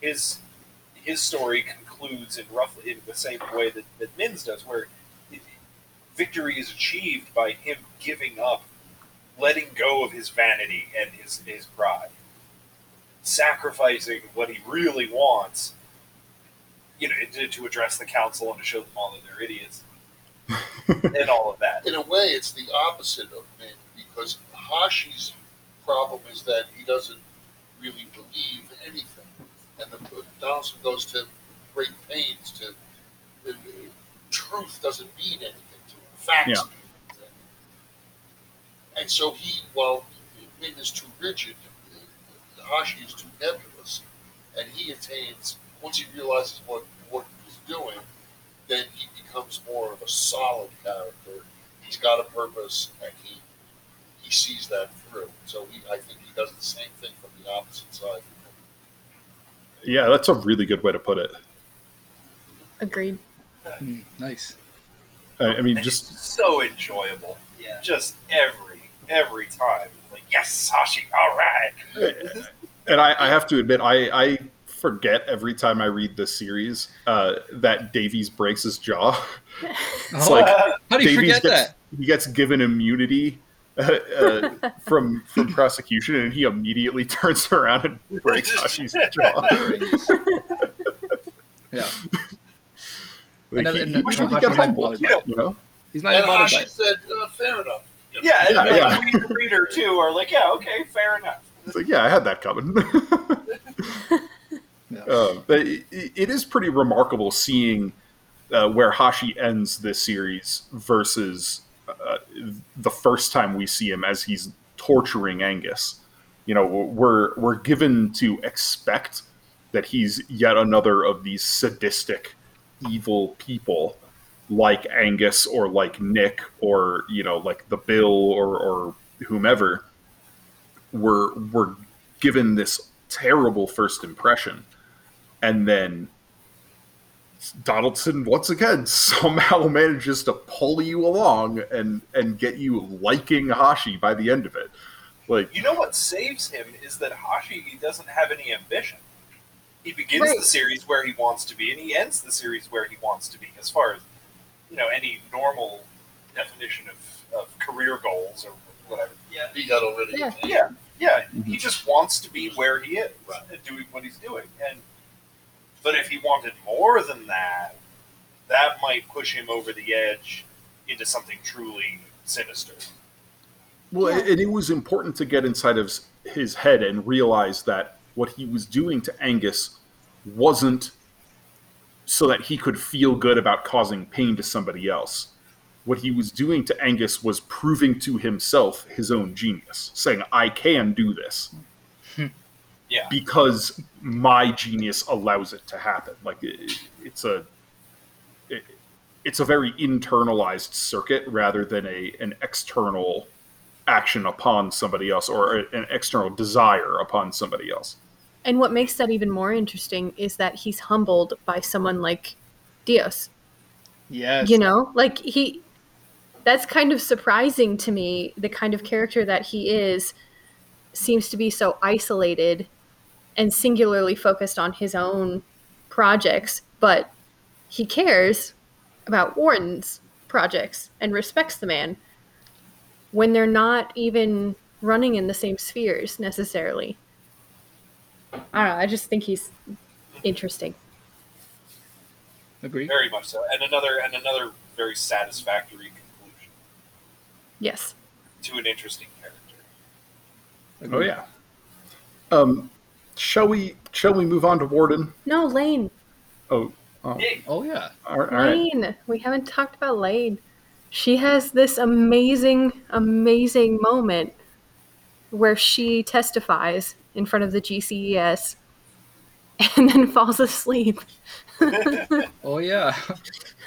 His his story concludes in roughly in the same way that, that Min's does, where it, victory is achieved by him giving up, letting go of his vanity and his his pride, sacrificing what he really wants, you know, to, to address the council and to show them all that they're idiots and all of that. In a way, it's the opposite of Min because Hashi's problem is that he doesn't really believe anything, and the Donaldson goes to great pains to. The, the truth doesn't mean anything to him. Facts Yeah. And so he, while Min is too rigid, the Hashi is too nebulous, and he attains once he realizes what what he's doing, then he becomes more of a solid character. He's got a purpose, and he he sees that through. So he, I think he does the same thing from the opposite side. yeah, that's a really good way to put it. Agreed. Mm, nice. I, I mean, And just it's so enjoyable. Yeah. Just every every time. Like, yes, Sashi, all right. and I, I have to admit, I, I forget every time I read this series uh, that Davies breaks his jaw. It's Oh, like How do you Davies forget gets, that? he gets given immunity uh, uh, from from prosecution, and he immediately turns around and breaks Hashi's jaw. Yeah. Like, And- he, he and should Hashi get might humble, bother by it. you know. He's not And even bothered by Hashi it. said, uh, "Fair enough." You Yeah, and Yeah, like, yeah. we, the reader too, are like, yeah, okay, fair enough. It's like, yeah, I had that coming. Yeah. Uh, but it, it is pretty remarkable seeing uh, where Hashi ends this series versus uh, the first time we see him as he's torturing Angus. You know, we're we're given to expect that he's yet another of these sadistic, evil people like Angus or like Nick or you know like the Bill or or whomever. We're we're given this terrible first impression and then Donaldson once again somehow manages to pull you along and and get you liking Hashi by the end of it. Like You know what saves him is that Hashi doesn't have any ambition. He begins Right. the series where he wants to be, and he ends the series where he wants to be, as far as you know, any normal definition of, of career goals or whatever. Yeah. he had already. Yeah. attained. Yeah, yeah. Mhm. He just wants to be where he is Right. and doing what he's doing. And but if he wanted more than that, that might push him over the edge into something truly sinister. well Yeah. and it was important to get inside of his- his head and realize that what he was doing to Angus wasn't so that he could feel good about causing pain to somebody else. What he was doing to Angus was proving to himself his own genius, saying, I can do this. Yeah. Because my genius allows it to happen. Like it, it's a it, it's a very internalized circuit rather than a an external action upon somebody else or an external desire upon somebody else. And what makes that even more interesting is that he's humbled by someone like Dios. Yes. You know, like he that's kind of surprising to me. The kind of character that he is seems to be so isolated and singularly focused on his own projects, but he cares about Warden's projects and respects the man when they're not even running in the same spheres necessarily. I don't know. I just think he's interesting. Agree. Very much so. And another and another very satisfactory conclusion Yes. to an interesting character. Oh yeah. Um, shall we shall we move on to Warden? No, Lane. Oh, oh Big. Oh yeah. all right. all right. Lane. We haven't talked about Lane. She has this amazing, amazing moment where she testifies in front of the GCES and then falls asleep. Oh yeah.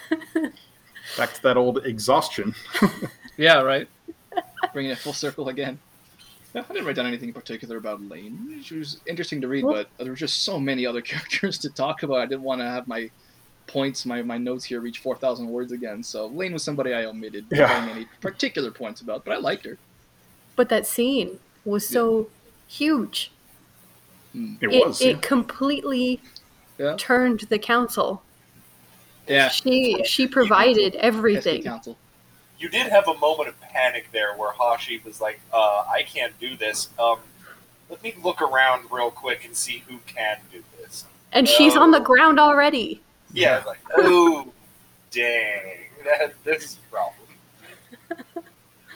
Back to that old exhaustion. yeah. Right. Bringing it full circle again. I didn't write down anything in particular about Lane. She was interesting to read, Well- but there were just so many other characters to talk about. I didn't want to have my points, my, my notes here reach 4,000 words again. So Lane was somebody I omitted Yeah. any particular points about, but I liked her. But that scene was so huge. It, It, was. it completely Yeah. turned the council. Yeah. She she provided everything. Council. You did have a moment of panic there where Hashi was like, uh, I can't do this. Um, let me look around real quick and see who can do this. And she's on the Oh. ground already. Yeah, like, oh, dang. That, this is a problem.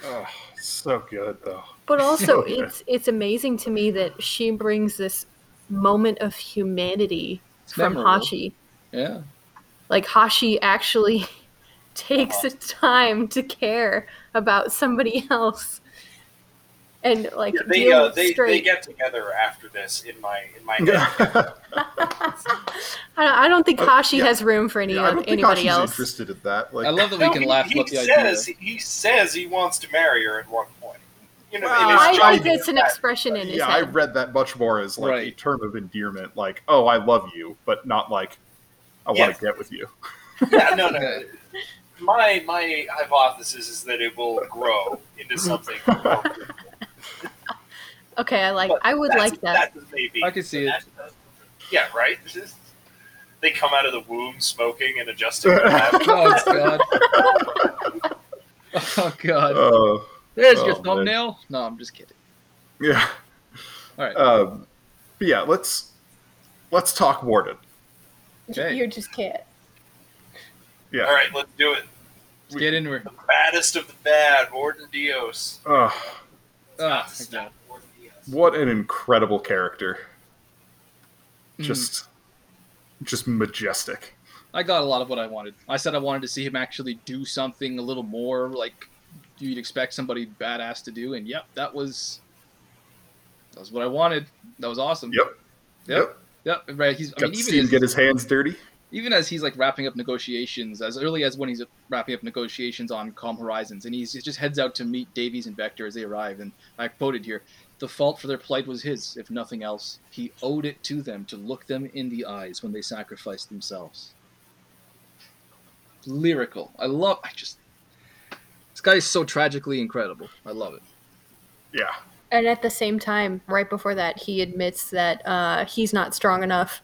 Oh, so good though. But also good. it's it's amazing to me that she brings this moment of humanity It's from memorable. Hashi. Yeah. Like Hashi actually takes the time to care about somebody else. And like Yeah, they, uh, they, they get together after this in my in my head. I, don't, I don't think Uh, Hashi yeah. has room for any Yeah, I don't think anybody Hashi's else. interested in that. Like, I love that we No, can he, laugh he about the says, idea. He says he wants to marry her at one point. You know, Well, in his I I- think joking it's an that- expression in his yeah, I read that much more as like a term of endearment, like, "Oh, I love you," but not like, "I want to get with you." Yeah, no, no. Okay. My my hypothesis is that it will grow into something. Okay, I like But I would like that. Maybe. I could see it. Yeah, right. They come out of the womb smoking and adjusting. Oh God. oh God. Oh, There's oh, your man. thumbnail. No, I'm just kidding. yeah. All right. Um, but yeah, let's let's talk Warden. Okay. You just can't. Yeah. All right, let's do it. Let's get into her. The baddest of the bad, Warden Dios. Ugh, Ah, Stop. what an incredible character. Mhm. Just, just majestic. I got a lot of what I wanted. I said I wanted to see him actually do something a little more like you'd expect somebody badass to do, and yep, that was that was what I wanted. That was awesome. Yep. Yep. Yep. Right. He's. I Got mean, even see him as, get his hands dirty. even as he's like wrapping up negotiations, as early as when he's wrapping up negotiations on Calm Horizons, and he's, he just heads out to meet Davies and Vector as they arrive. And I quoted here: "The fault for their plight was his, if nothing else. He owed it to them to look them in the eyes when they sacrificed themselves." Lyrical. I love. I just. This guy is so tragically incredible. I love it. Yeah. And at the same time, right before that, he admits that uh, he's not strong enough,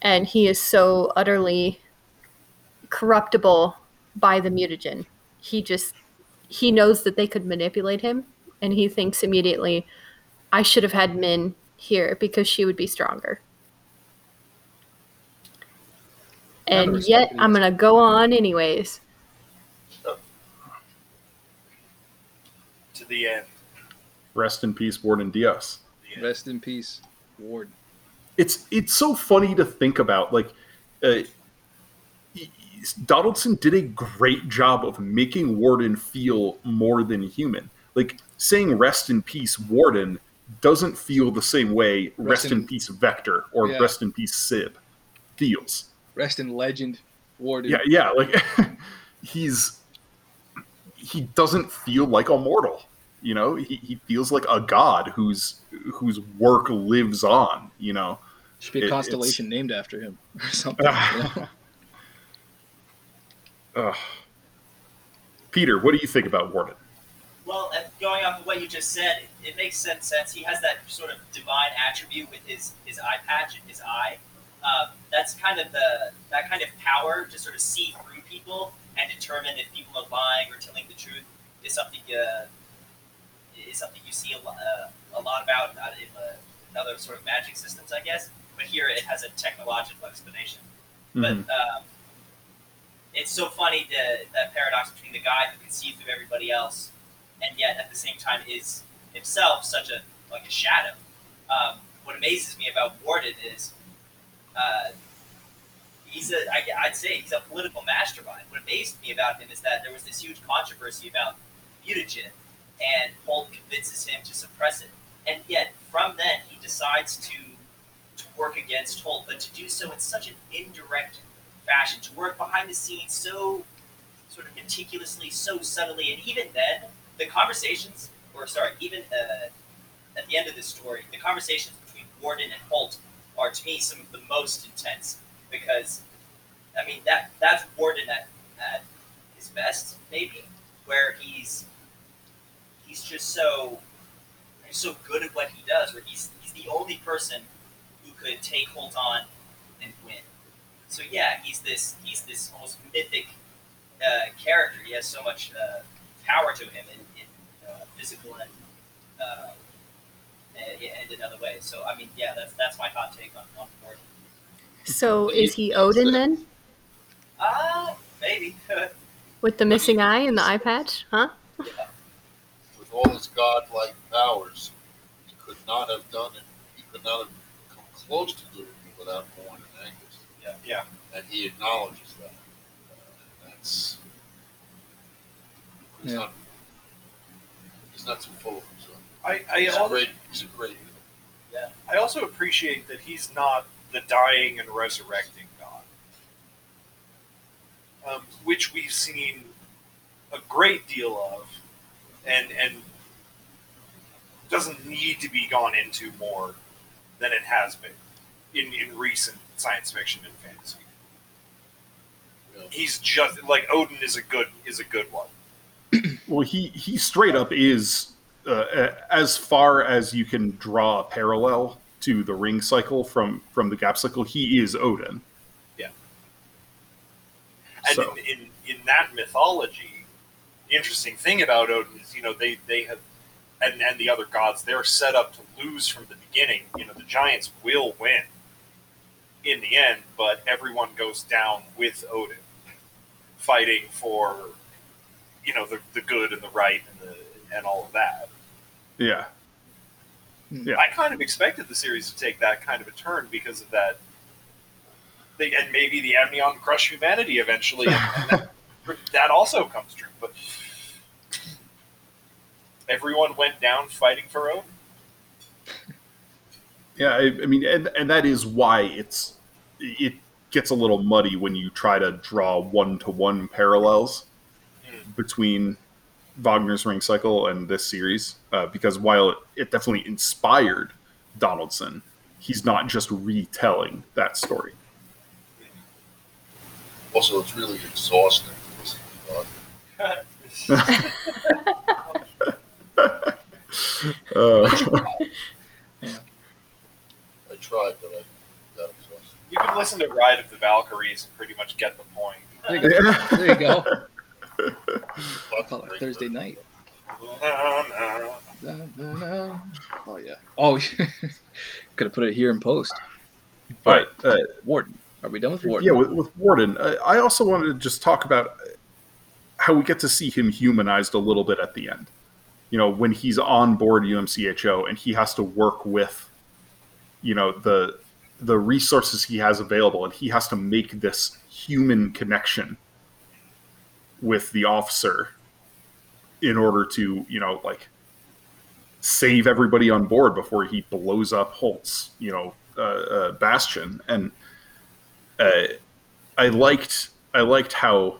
and he is so utterly corruptible by the mutagen. He just he knows that they could manipulate him, and he thinks immediately, "I should have had Min here because she would be stronger." And yet. I'm gonna go on anyways. To the end. Rest in peace, Warden Dios. Rest in peace, Ward. it's it's so funny to think about like uh, Donaldson did a great job of making Warden feel more than human. Like saying "rest in peace, Warden" doesn't feel the same way "rest, in, in- peace, Vector" or Yeah. "rest in peace, Sib" feels. Rest in legend, Warden. Yeah, yeah, like he's he doesn't feel like a mortal. You know, he, he feels like a god whose whose work lives on. You know. Should be a It- constellation named after him or something. you know? Ugh. Peter, what do you think about Warden? Well, going off of what you just said, it, it makes sense. Sense he has that sort of divine attribute with his his eye patch and his eye. Um, that's kind of the that kind of power to sort of see through people and determine if people are lying or telling the truth is something uh, is something you see a, lo- uh, a lot about in, other sort of magic systems, I guess. But here it has a technological explanation. But Mhm. um, it's so funny the, that paradox between the guy who can see through everybody else, and yet at the same time is himself such a like a shadow. um, what amazes me about Warden is uh, he's a I, I'd say he's a political mastermind. What amazed me about him is that there was this huge controversy about mutagen, and Holt convinces him to suppress it, and yet from then he decides to to work against Holt, but to do so in such an indirect fashion, to work behind the scenes so sort of meticulously, so subtly, and even then, the conversations, or sorry, even uh, at the end of this story, the conversations between Warden and Holt are to me some of the most intense because, I mean, that that's Warden at, at his best, maybe, where he's he's just so he's so good at what he does, where he's he's the only person who could take Holt on and win. So yeah, he's this he's this almost mythic uh, character. He has so much uh, power to him in, in uh, physical and, uh, and and in other ways. So I mean, yeah, that's that's my hot take on on. So is he Odin then? Ah, maybe. With the missing eye and the eye patch? Huh? With all his godlike powers, he could not have done it. He could not have come close to doing it without Morn and Angus. Yeah. Yeah. And he acknowledges that. Uh, that's. He's Yeah. not. He's not too full of himself. I, I, He's a great. He's a great. I also appreciate that he's not the dying and resurrecting God, um, which we've seen a great deal of, and and doesn't need to be gone into more than it has been in, in recent science fiction and fantasy. You know, He's just like Odin is a good is a good one. Well, he he straight up is uh, uh, as far as you can draw a parallel to the ring cycle from from the gap cycle. He is Odin. Yeah. And So- in, in in that mythology, the interesting thing about Odin is, you know, they they have and and the other gods they're set up to lose from the beginning. You know, the giants will win in the end, but everyone goes down with Odin, fighting for you know the the good and the right and the and all of that. Yeah, hmm. Yeah. I kind of expected the series to take that kind of a turn because of that. They, and maybe the Amnion crush humanity eventually, and, and that, that also comes true. But everyone went down fighting for Odin. yeah. I, I mean, and and that is why it's it gets a little muddy when you try to draw one to one parallels Mm. between Wagner's ring cycle and this series, uh, because while it, it definitely inspired Donaldson, he's not just retelling that story. Also, it's really exhausting to listen to God. Uh, I tried, but I got exhausted. You can listen to Ride of the Valkyries and pretty much get the point. There you go. There you go. Lots Call it Thursday work. night. Oh yeah. Oh, could have put it here in post. but uh, Warden. Are we done with Warden? yeah, with, with Warden, uh, I also wanted to just talk about how we get to see him humanized a little bit at the end. You know, when he's on board UMCHO and he has to work with, you know, the the resources he has available, and he has to make this human connection with the officer in order to, you know, like save everybody on board before he blows up Holt's, you know, uh, uh, bastion. And uh, I liked I liked how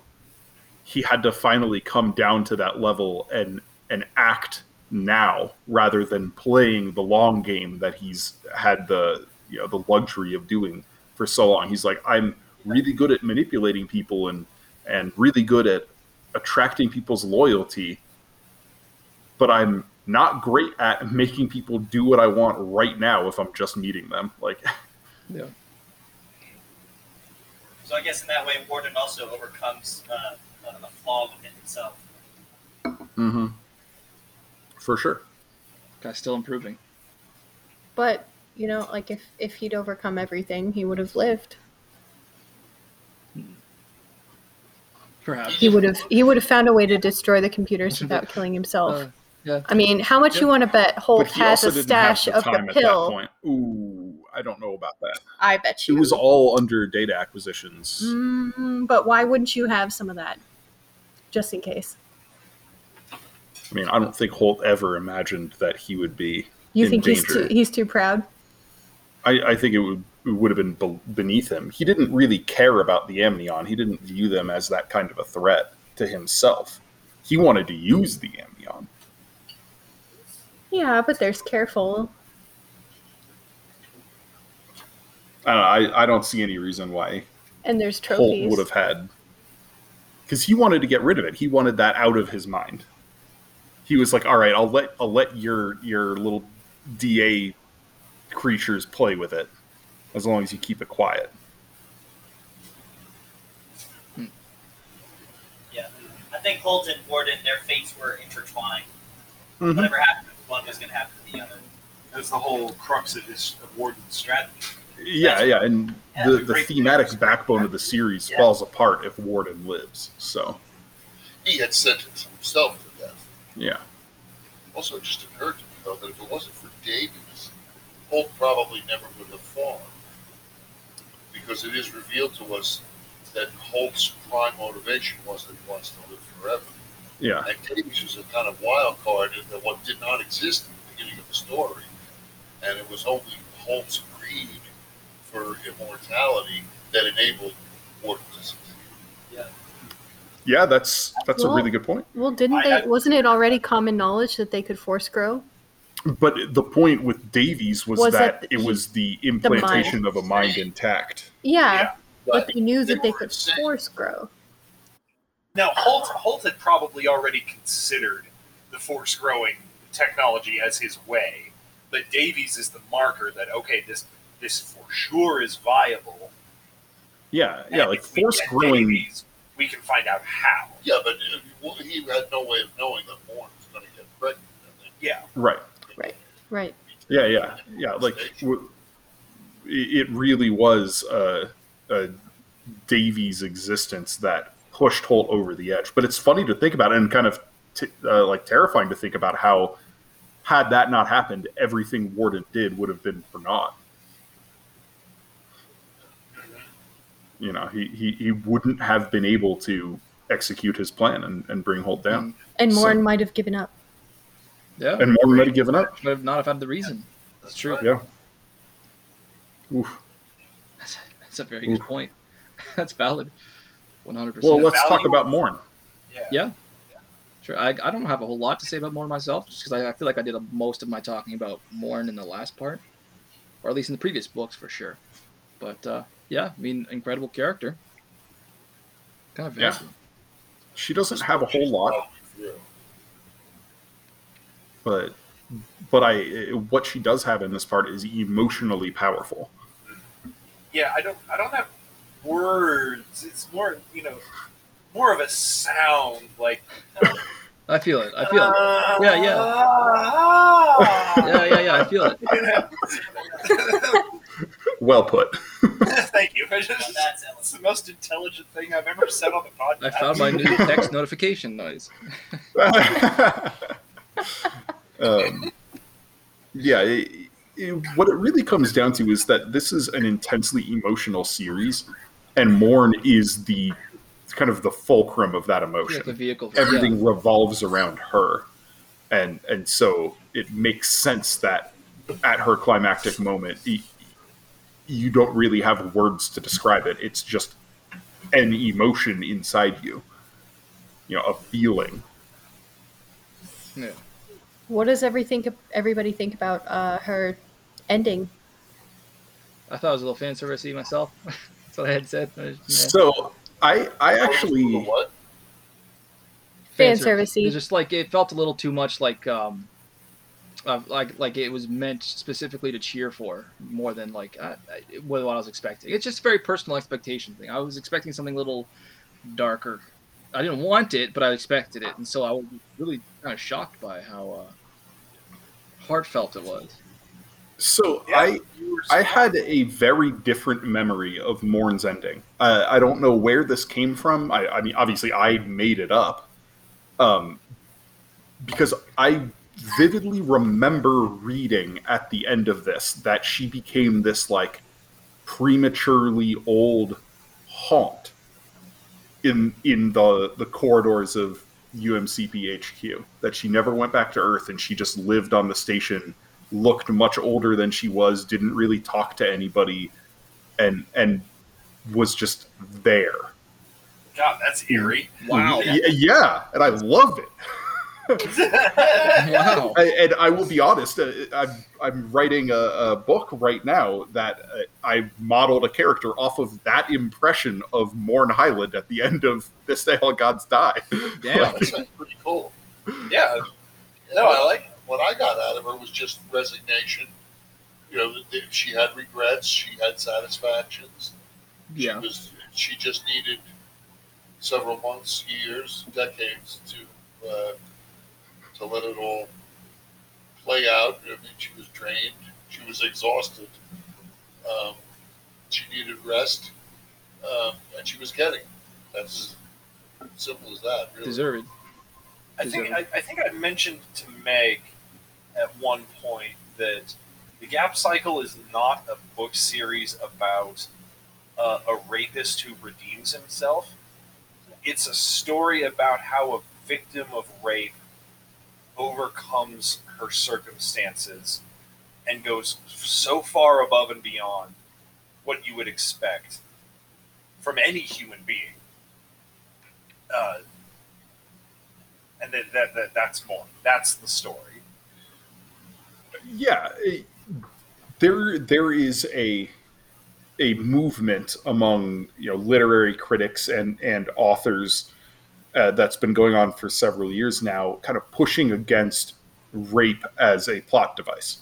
he had to finally come down to that level and and act now rather than playing the long game that he's had the you know the luxury of doing for so long. He's like I'm really good at manipulating people and and really good at attracting people's loyalty, but I'm not great at making people do what I want right now if I'm just meeting them. Like Yeah. So I guess in that way, Warden also overcomes uh, a a flaw within himself. Mm-hmm. For sure. Guy's still improving. But you know, like if if he'd overcome everything, he would have lived. Perhaps. He would have he would have found a way to destroy the computers without killing himself. Uh, Yeah. I mean, how much you want to bet Holt But he has a didn't have stash the of time the at that pill? point. Ooh, I don't know about that. I bet you It was all under data acquisitions. Mm, but why wouldn't you have some of that, just in case? I mean, I don't think Holt ever imagined that he would be. You in think he's too he's too proud? I, I think it would it would have been be- beneath him. He didn't really care about the Amnion. He didn't view them as that kind of a threat to himself. He wanted to use the Amnion. Yeah, but there's careful. I don't, know, I, I don't see any reason why And there's trophies. Holt would have had because he wanted to get rid of it. He wanted that out of his mind. He was like, "All right, I'll let I'll let your your little DA creatures play with it, as long as you keep it quiet." Yeah, I think Holt and Warden, their fates were intertwined. Mhm. Whatever happened to one was going to happen to the other. That's the whole crux of his of Warden's strategy. Yeah, yeah, and Yeah, the, the thematic theory. backbone of the series Yeah. falls apart if Warden lives. So, He had sentenced himself to death. Yeah, Also, it just occurred to me, though, that if it wasn't for Davies, Holt probably never would have fallen. Because it is revealed to us that Holt's prime motivation was that he wants to live forever. yeah, And Davies was a kind of wild card in that what did not exist in the beginning of the story. And it was only Holt's greed for immortality that enabled Warden to succeed. yeah. Yeah, that's that's a really good point. Well, didn't they? I- wasn't it already common knowledge that they could force grow? But the point with Davies was, Was that, that it he- was the implantation of a mind intact. Yeah, Yeah, but they knew they that they could insane. force grow. Now Holt Holt had probably already considered the force growing technology as his way, but Davies is the marker that okay, this this for sure is viable. Yeah, yeah, and like force growing. Davies, we can find out how. Yeah, but uh, well, he had no way of knowing that Warren was going to get pregnant. And then Yeah, Right. Right. Right. Yeah, yeah, yeah. Like w- it it really was uh, uh, Davies' existence that pushed Holt over the edge. But it's funny to think about and kind of t- uh, like terrifying to think about how had that not happened, everything Warden did would have been for naught. You know, he, he, he wouldn't have been able to execute his plan and, and bring Holt down. And So- Morn might have given up. Yeah, And Morton might have given up. but not have had the reason. That's true. Yeah. Oof. That's, that's a very good point. That's valid. One hundred percent. Well, let's talk about Morn. yeah. Yeah. Sure. I, I don't have a whole lot to say about Morn myself, just because I, I feel like I did a, most of my talking about Morn in the last part, or at least in the previous books for sure. But uh, yeah, I mean, incredible character. Kind of Yeah. She doesn't have a whole lot, but but I what she does have in this part is emotionally powerful. yeah, I don't I don't have words. It's more you know more of a sound like I feel it. I feel it. Yeah, yeah. yeah. Yeah, yeah, yeah. I feel it. Well put. Thank you. I just, that's it's the most intelligent thing I've ever said on the podcast. I found my new text notification noise. um, yeah, it, it, what it really comes down to is that this is an intensely emotional series, and Morn is the kind of the fulcrum of that Yeah, emotion. the vehicle. Everything revolves around her, and and so it makes sense that at her climactic moment, y- you don't really have words to describe it. It's just an emotion inside you, you know, a feeling. Yeah. What does everything everybody think about uh, her ending? I thought it was a little fan servicey myself. That's what I had said. I- yeah. So I I actually What? Fan servicey. Just like it felt a little too much like um, uh, like like it was meant specifically to cheer for more than like uh, what I was expecting. It's just a very personal expectation thing. I was expecting something a little darker. I didn't want it, but I expected it, and so I was really kind of shocked by how uh, heartfelt it was. so Yeah, I you I had a very different memory of Morn's ending. Uh, I don't know where this came from. I, I mean, obviously, I made it up. Um, because I vividly remember reading at the end of this that she became this like prematurely old haunt in in the the corridors of UMCP HQ that she never went back to Earth and she just lived on the station looked much older than she was didn't really talk to anybody and and was just there God, that's eerie. Wow. Y- yeah and I love it Wow. I, and I will be honest, uh, I'm, I'm writing a, a book right now that uh, I modeled a character off of that impression of Morn Hyland at the end of This Day All Gods Die. Damn. That sounds pretty cool. Yeah. No, I like. What I got out of her was just resignation. You know, that- that she had regrets, she had satisfactions. She Yeah. was. She just needed several months, years, decades to uh, to let it all play out. I mean, she was drained. She was exhausted. Um, she needed rest, um, and she was getting. it. That's as simple as that. Really. Deserved. I think I, I think I mentioned to Meg at one point that the Gap Cycle is not a book series about uh, a rapist who redeems himself. It's a story about how a victim of rape overcomes her circumstances and goes so far above and beyond what you would expect from any human being. Uh, and that, that, that that's more. That's the story. yeah, there there is a a movement among you know literary critics and and authors uh, that's been going on for several years now, kind of pushing against rape as a plot device,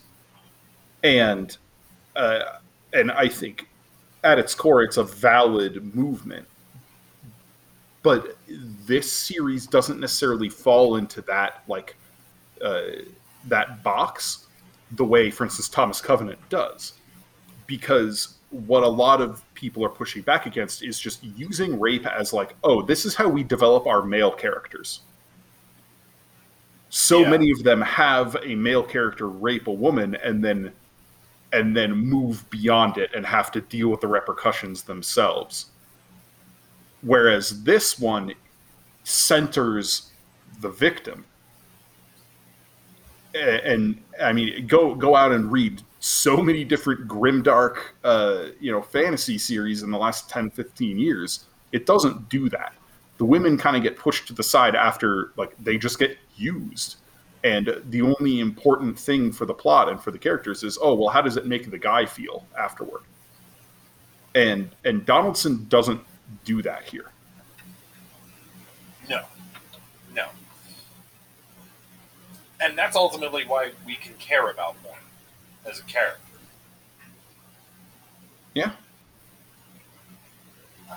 and uh, and I think at its core it's a valid movement. But this series doesn't necessarily fall into that like uh, that box the way, for instance, Thomas Covenant does, because what a lot of people are pushing back against is just using rape as like, oh, this is how we develop our male characters. So Yeah. many of them have a male character rape a woman and then and then move beyond it and have to deal with the repercussions themselves. Whereas this one centers the victim A- and I mean, go go out and read so many different grimdark, uh, you know, fantasy series in the last 10, 15 years. It doesn't do that. The women kind of get pushed to the side after, like, they just get used. And the only important thing for the plot and for the characters is, oh, well, how does it make the guy feel afterward? And and Donaldson doesn't do that here. No, no. And that's ultimately why we can care about one as a character. Yeah.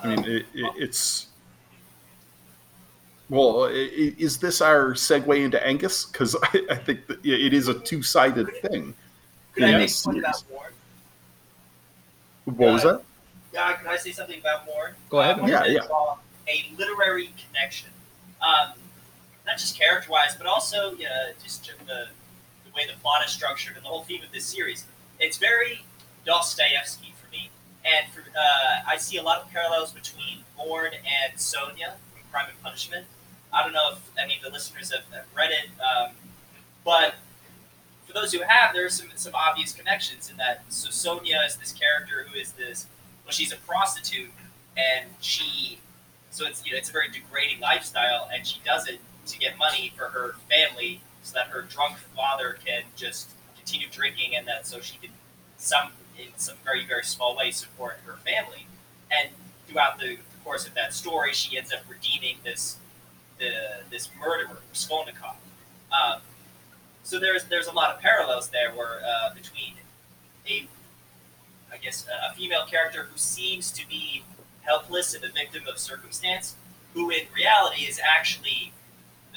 I mean, it, it, it's. Well, i- i- is this our segue into Angus? Because I, I think that it is a two-sided thing. Could I Yeah, make one about Morn? What was that? Yeah, can I say something about Morn? Go ahead. Uh, Yeah, yeah. A literary connection, um, not just character-wise, but also yeah, just the, the way the plot is structured and the whole theme of this series. It's very Dostoevsky for me, and for, uh, I see a lot of parallels between Morn and Sonia from Crime and Punishment. I don't know if any of the listeners have, have read it, um, but for those who have, there are some some obvious connections in that. So Sonia is this character who is this well, she's a prostitute, and she, so it's you know it's a very degrading lifestyle, and she does it to get money for her family, so that her drunk father can just continue drinking, and that so she can some in some very very small way support her family, and throughout the, the course of that story, she ends up redeeming this the this murderer Raskolnikov. Um, so there's there's a lot of parallels there where uh, between a I guess a female character who seems to be helpless and a victim of circumstance, who in reality is actually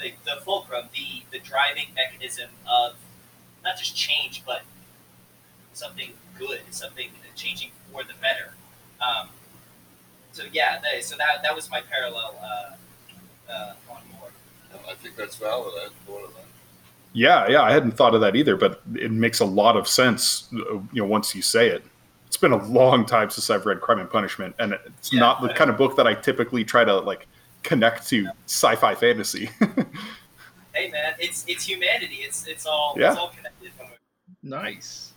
the, the fulcrum, the the driving mechanism of not just change but something good, something changing for the better. Um, so yeah, that, so that that was my parallel uh, uh, on board. And I think that's valid. I thought of that. Yeah, yeah, I hadn't thought of that either, but it makes a lot of sense. uh, You know, once you say it. It's been a long time since I've read Crime and Punishment, and it's Yeah. not the kind of book that I typically try to like connect to sci-fi fantasy. Hey man, it's it's humanity. It's it's all Yeah. it's all connected. Nice.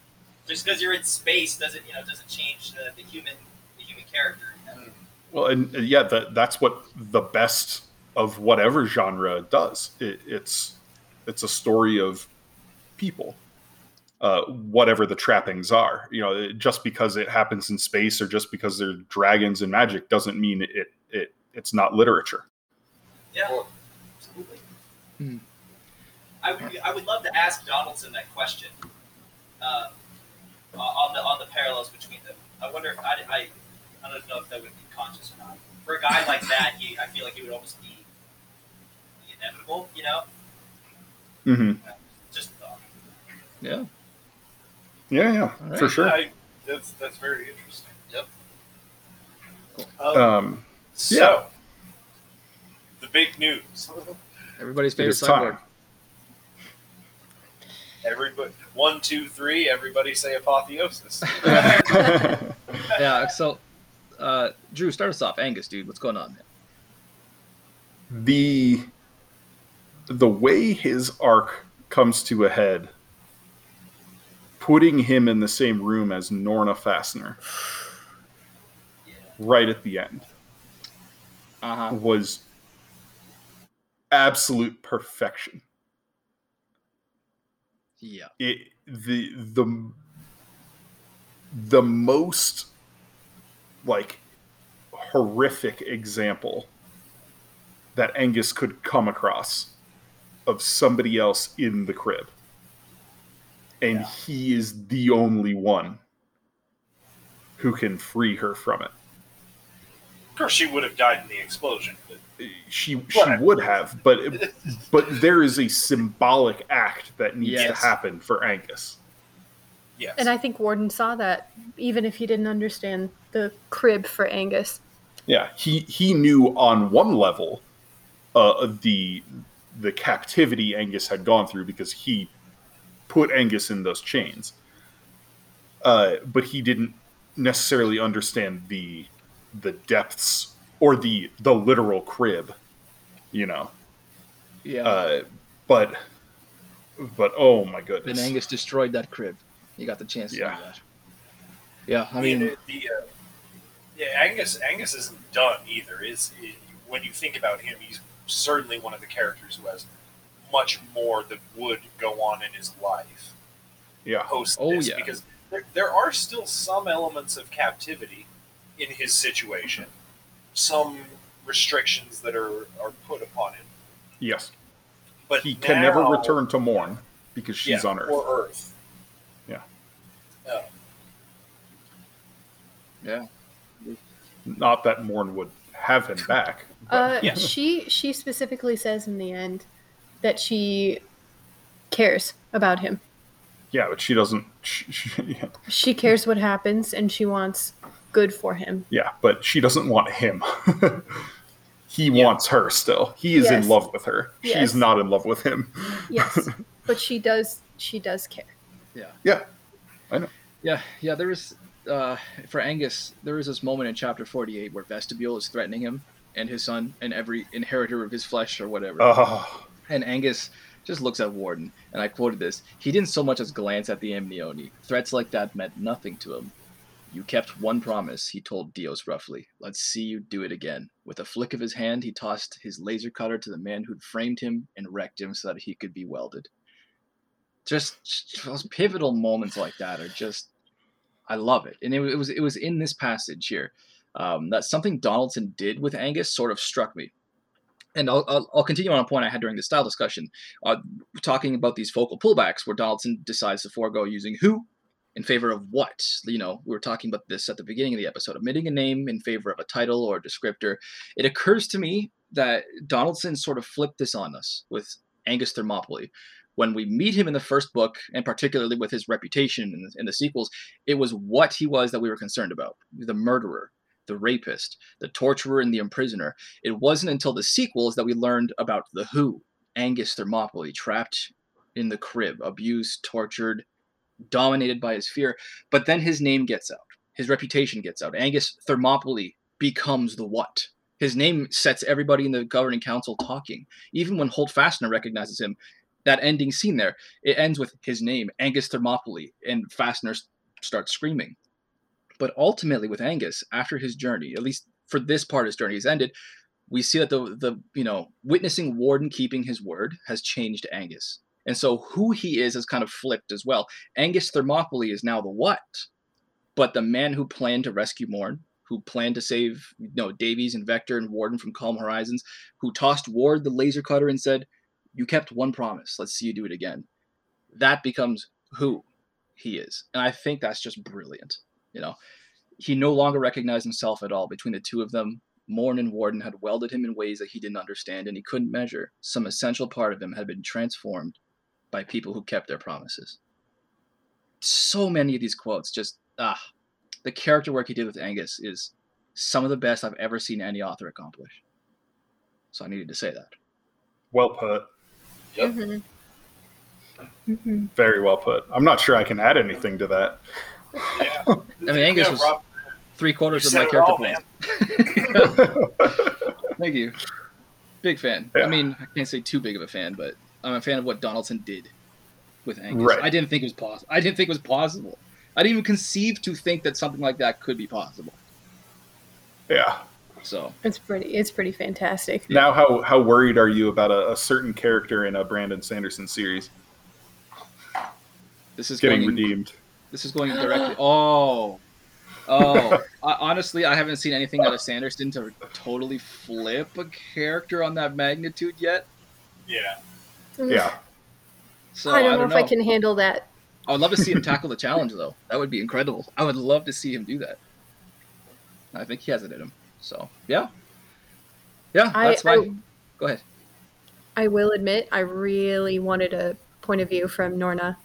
Just because you're in space doesn't you know doesn't change the, the human the human character. You know? Well, and uh, yeah, that that's what the best of whatever genre does. It, it's it's a story of people, uh, whatever the trappings are. You know, just because it happens in space or just because there's dragons and magic doesn't mean it it it's not literature. Yeah, Well, absolutely. Hmm. I would I would love to ask Donaldson that question uh, on the on the parallels between them. I wonder if I, I I don't know if that would be conscious or not. For a guy like that, he I feel like he would almost be, be inevitable. You know, Mm-hmm. just a thought. Yeah. Yeah, yeah, All right. for sure. I, that's that's very interesting. Yep. Um, Um, so, yeah. the big news. Everybody's it favorite is time. cyborg. Everybody, one, two, three. Everybody say apotheosis. Yeah. So, uh, Drew, start us off. Angus, dude, what's going on? the the way his arc comes to a head putting him in the same room as Norna Fasner Yeah. right at the end Uh huh. was absolute perfection Yeah. it the the the most like horrific example that Angus could come across of somebody else in the crib and Yeah. he is the only one who can free her from it of course, she would have died in the explosion. But she she Whatever. would have but but there is a symbolic act that needs Yes. to happen for Angus yes, And I think Warden saw that, even if he didn't understand the crib for Angus. Yeah, he he knew on one level uh, the the captivity Angus had gone through because he put Angus in those chains, uh, but he didn't necessarily understand the the depths or the the literal crib, you know. Yeah. Uh, but but oh my then goodness, Angus destroyed that crib. He got the chance to Yeah. do that. Yeah. I I mean, mean, the, uh, yeah, Angus Angus isn't done either. Is i when you think about him, he's certainly one of the characters who has much more that would go on in his life yeah, post Oh, this yeah. because there, there are still some elements of captivity in his situation, some restrictions that are, are put upon him. yes, But he can never return to Morn because she's yeah, on Earth. or Earth. Yeah. Uh, yeah. Not that Morn would have him back. Uh, Yeah. She she specifically says in the end that she cares about him. Yeah, but she doesn't. She, she- yeah, She cares what happens, and she wants good for him. yeah, but she doesn't want him. he Yeah. wants her still. He is Yes. in love with her. Yes. She's not in love with him. Yes, but she does. She does care. Yeah, Yeah, I know. Yeah. yeah. There is uh, for Angus. There is this moment in chapter forty-eight where Vestabule is threatening him and his son and every inheritor of his flesh or whatever. oh, And Angus just looks at Warden, and I quoted this. He didn't so much as glance at the Amnioni. Threats like that meant nothing to him. You kept one promise, he told Dios roughly. Let's see you do it again. With a flick of his hand, he tossed his laser cutter to the man who'd framed him and wrecked him so that he could be welded. Just, those pivotal moments like that are just, I love it. And it, it was it was in this passage here um, that something Donaldson did with Angus sort of struck me. And I'll, I'll, I'll continue on a point I had during the style discussion, uh, talking about these focal pullbacks where Donaldson decides to forego using who in favor of what. You know, we were talking about this at the beginning of the episode, omitting a name in favor of a title or a descriptor. It occurs to me that Donaldson sort of flipped this on us with Angus Thermopyle. When we meet him in the first book, and particularly with his reputation in the, in the sequels, it was what he was that we were concerned about the murderer, the rapist, the torturer, and the imprisoner. It wasn't until the sequels that we learned about the Who, Angus Thermopyle, trapped in the crib, abused, tortured, dominated by his fear. But then his name gets out, his reputation gets out. Angus Thermopyle becomes the what? His name sets everybody in the governing council talking. Even when Holt Fasner recognizes him, that ending scene there, it ends with his name, Angus Thermopyle, and Fasner starts screaming. But ultimately, with Angus, after his journey, at least for this part of his journey is ended, we see that the the you know witnessing Warden keeping his word has changed Angus, and so who he is has kind of flipped as well. Angus Thermopyle is now the what, but the man who planned to rescue Morn, who planned to save you know Davies and Vector and Warden from Calm Horizons, who tossed Ward the laser cutter and said, "You kept one promise. Let's see you do it again." That becomes who he is, and I think that's just brilliant. You know, he no longer recognized himself at all. Between the two of them, Morn and Warden had welded him in ways that he didn't understand and he couldn't measure. Some essential part of him had been transformed by people who kept their promises. So many of these quotes just ah, the character work he did with Angus is some of the best I've ever seen any author accomplish. So I needed to say that. Well put. Yep. Mhm. Mhm. Very well put. I'm not sure I can add anything to that. Yeah. I mean, Angus Yeah, was Rob, three quarters of my character all, Thank you. Big fan. Yeah. I mean, I can't say too big of a fan, but I'm a fan of what Donaldson did with Angus. Right. I didn't think it was possible. I didn't think it was possible. I didn't even conceive to think that something like that could be possible. yeah. So It's pretty. It's pretty fantastic. Now, how how worried are you about a, a certain character in a Brandon Sanderson series this is getting going, redeemed? This is going directly. Oh, oh. I, honestly, I haven't seen anything out of Sanderson to totally flip a character on that magnitude yet. Yeah. Yeah. So I don't know don't if I can handle that. I would love to see him tackle the challenge, though. That would be incredible. I would love to see him do that. I think he has it in him. So yeah, yeah. I, That's my. I Go ahead. I will admit, I really wanted a point of view from Norna.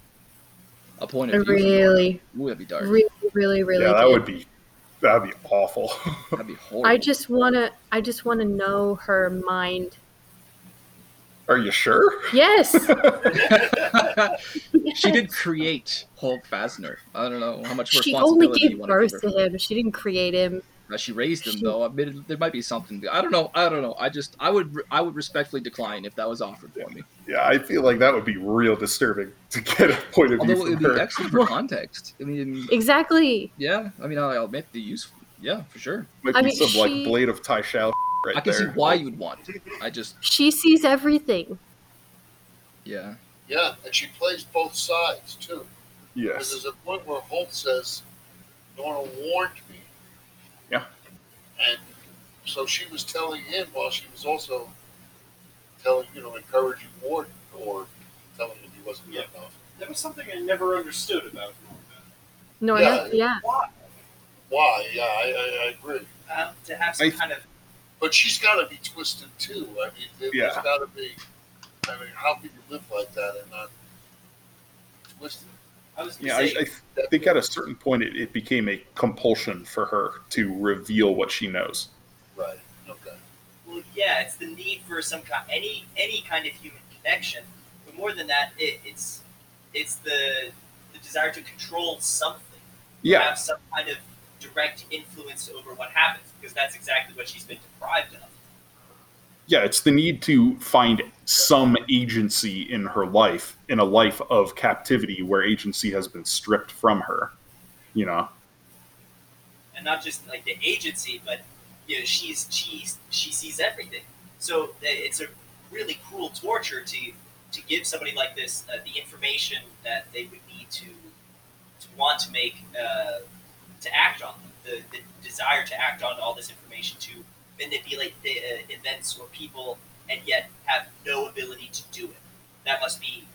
A point I of view. really, Ooh, that'd be dark. really, really, really. yeah, that did. would be that'd be awful. That'd be horrible. I just wanna. I just wanna know her mind. Are you sure? Yes. she did create Hulk Fasner. I don't know how much she responsibility only gave want birth to him. She didn't create him. Uh, she raised him, She- though. I mean, there might be something. I don't know. I don't know. I just, I would, I would respectfully decline if that was offered for me. Yeah, I feel like that would be real disturbing to get a point of view Although it would be excellent for context. I mean, Exactly. yeah. I mean, I'll, I'll admit the use. Yeah, for sure. Might I be mean, some she- like blade of Tai Shao right I can see why you'd want. it. I just, She sees everything. yeah. Yeah, and she plays both sides too. Because Yes. there's a point where Holt says, Nora warned me. Yeah. And so she was telling him while she was also telling, you know, encouraging Warden or telling him he wasn't Yeah. good enough. That was something I never understood about Norna. No, Yeah. yeah, yeah. Why? Why? Yeah, I, I, I agree. Um, to have some I- kind of But she's got to be twisted too. I mean, there, Yeah. has got to be. I mean, how can you live like that and not twisted? I was gonna Yeah, I, I think at a certain point it, it became a compulsion for her to reveal what she knows. Right. Okay. well, yeah, it's the need for some kind, any any kind of human connection. But more than that, it, it's it's the the desire to control something. Yeah, have some kind of direct influence over what happens because that's exactly what she's been deprived of. yeah, it's the need to find some agency in her life, in a life of captivity where agency has been stripped from her. You know, and not just like the agency, but you know, she's she's she sees everything. So uh, it's a really cruel torture to to give somebody like this uh, the information that they would need to to want to make uh, to act on them, the, the desire to act on all this information to manipulate the uh, events or people, and yet have no ability to do it. That must be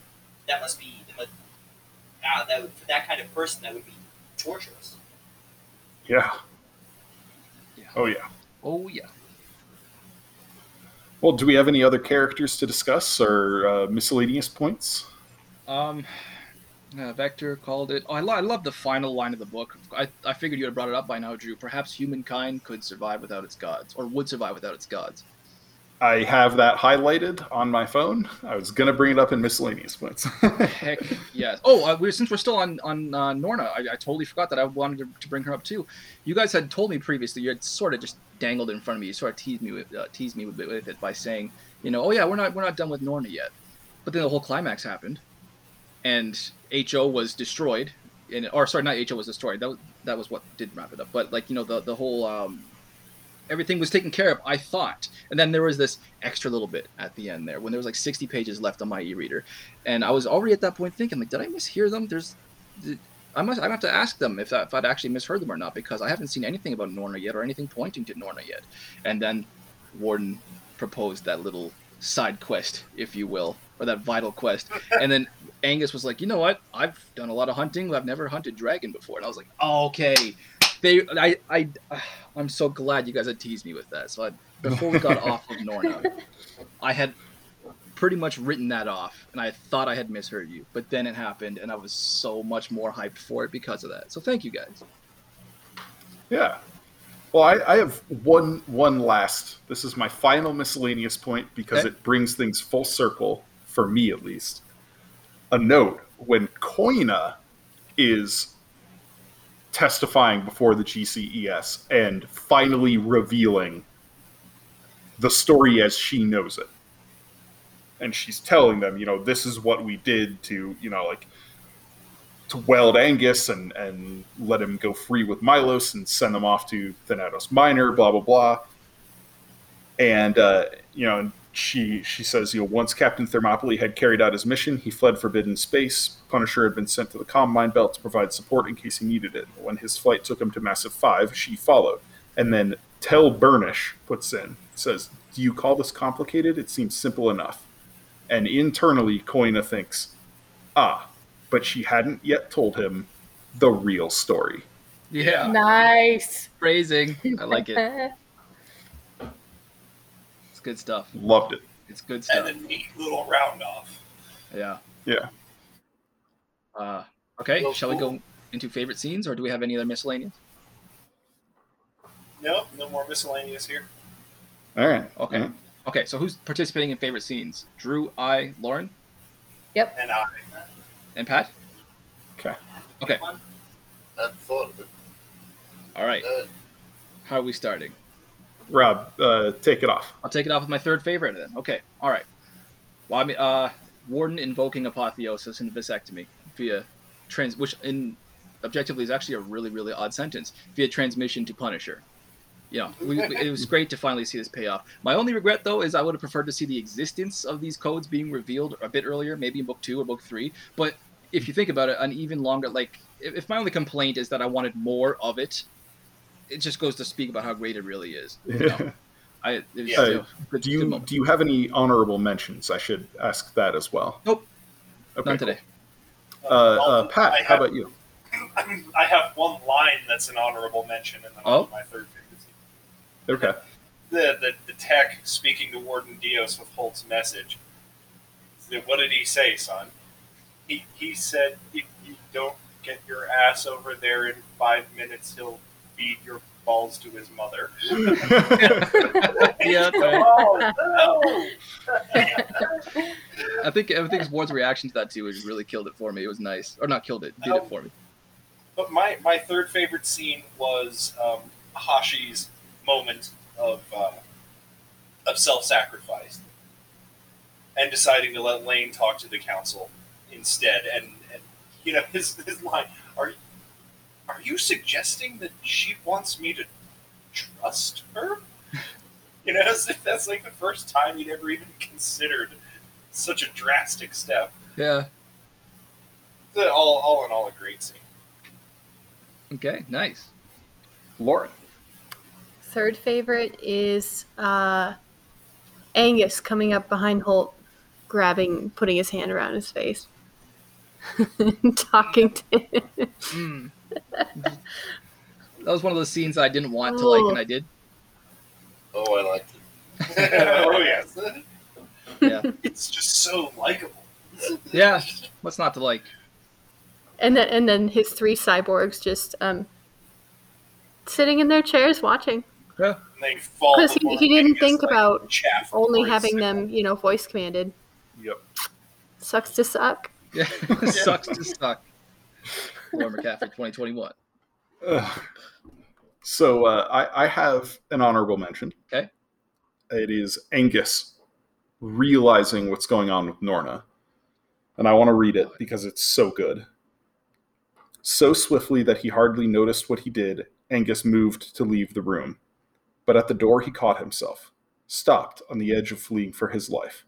that must be the mo- ah, that would, for that kind of person that would be torturous. yeah. Yeah. Oh yeah. Oh yeah. Well, do we have any other characters to discuss or uh, miscellaneous points? Um, Uh, Vector called it. Oh, I, lo- I love the final line of the book. I, I figured you had brought it up by now, Drew. Perhaps humankind could survive without its gods, or would survive without its gods. I have that highlighted on my phone. I was gonna bring it up in miscellaneous points. Heck yes. Oh, uh, we since we're still on on uh, Norna, I, I totally forgot that I wanted to, to bring her up too. You guys had told me previously. You had sort of just dangled in front of me. You sort of teased me with uh, teased me with, with it by saying, you know, oh yeah, we're not we're not done with Norna yet. But then the whole climax happened, and Ho was destroyed. And, or sorry, not Ho was destroyed. That was, that was what did wrap it up. But like you know the the whole um, everything was taken care of. I thought, and then there was this extra little bit at the end there when there was like 60 pages left on my e-reader, and I was already at that point thinking like, did I mishear them? There's, I must I have to ask them if, if I'd actually misheard them or not because I haven't seen anything about Norna yet or anything pointing to Norna yet. And then Warden proposed that little side quest, if you will, or that vital quest, and then Angus was like, you know what? I've done a lot of hunting. I've never hunted dragon before, and I was like, okay. They, I, I, I'm so glad you guys had teased me with that. So I, before we got off of Norna, I had pretty much written that off, and I thought I had misheard you. But then it happened, and I was so much more hyped for it because of that. So thank you guys. Yeah. Well, I, I have one one last. This is my final miscellaneous point because Okay. it brings things full circle for me, at least. A note: when Koina is testifying before the GCES and finally revealing the story as she knows it, and she's telling them, you know, this is what we did to, you know, like to weld Angus and and let him go free with Milos and send them off to Thanatos Minor, blah blah blah. And uh, you know, she she says, you know, once Captain Thermopyle had carried out his mission, he fled forbidden space. Punisher had been sent to the Combine Belt to provide support in case he needed it. When his flight took him to Massif Five, she followed. And then Tell Burnish puts in says, "Do you call this complicated? It seems simple enough." And internally, Koina thinks, "Ah, but she hadn't yet told him the real story. Yeah, Nice. phrasing. I like it. It's good stuff. Loved it. It's good stuff. And stuff. a neat little round off. Yeah. Yeah. Uh, okay, Well, shall we go into favorite scenes, or do we have any other miscellaneous? No, no more miscellaneous here. All right. Okay. All right. Okay, so who's participating in favorite scenes? Drew, I, Lauren, Yep. And I. and Pat. Okay. Okay. One. I thought of it. All right. Uh, How are we starting? Rob, uh, take it off. I'll take it off with my third favorite then. Okay. All right. Well, I mean, uh, Warden invoking apotheosis and vasectomy via trans, which in objectively is actually a really really odd sentence via transmission to Punisher. You know, we, we- it was great to finally see this pay off. My only regret though is I would have preferred to see the existence of these codes being revealed a bit earlier, maybe in book two or book three. But if you think about it, an even longer like if my only complaint is that I wanted more of it, it just goes to speak about how great it really is. You know? I it was, Yeah. you know, good- do you moment. do you have any honorable mentions? I should ask that as well. Nope. Okay. None today. Uh, uh, Pat, I how about you? I have one line that's an honorable mention, and then Oh. my third favorite. Okay. The, the the tech speaking to Warden Dios with Holt's message. What did he say, son? He he said if you don't get your ass over there in five minutes, he'll feed your balls to his mother. Yeah, right. Oh, no. I think I think Ward's reaction to that too has really killed it for me. It was nice, or not killed it, did it for me. But my, my third favorite scene was um, Hashi's moment of uh, of self sacrifice and deciding to let Lane talk to the council instead. And, and you know his his line are are you suggesting that she wants me to trust her? You know, as if that's like the first time you'd ever even considered such a drastic step. Yeah. The- All, all in all, a great scene. Okay. Nice. Lauren. Third favorite is uh, Angus coming up behind Holt, grabbing, putting his hand around his face, talking to him. Mm. That was one of those scenes I didn't want to like, and I did. oh, I liked it. oh yes, Yeah. it's just so likable. Yeah. What's not to like? And then and then his three cyborgs just um sitting in their chairs watching. Yeah. they fall. Because he, he didn't think like, about only having them, you know, voice commanded. Yep. Sucks to suck. Yeah, sucks to suck. Lauren McCaffrey, 2021. Ugh. So uh, I, I have an honorable mention. Okay. It is Angus realizing what's going on with Norna. And I want to read it because it's so good. So swiftly that he hardly noticed what he did, Angus moved to leave the room. But at the door, he caught himself, stopped on the edge of fleeing for his life.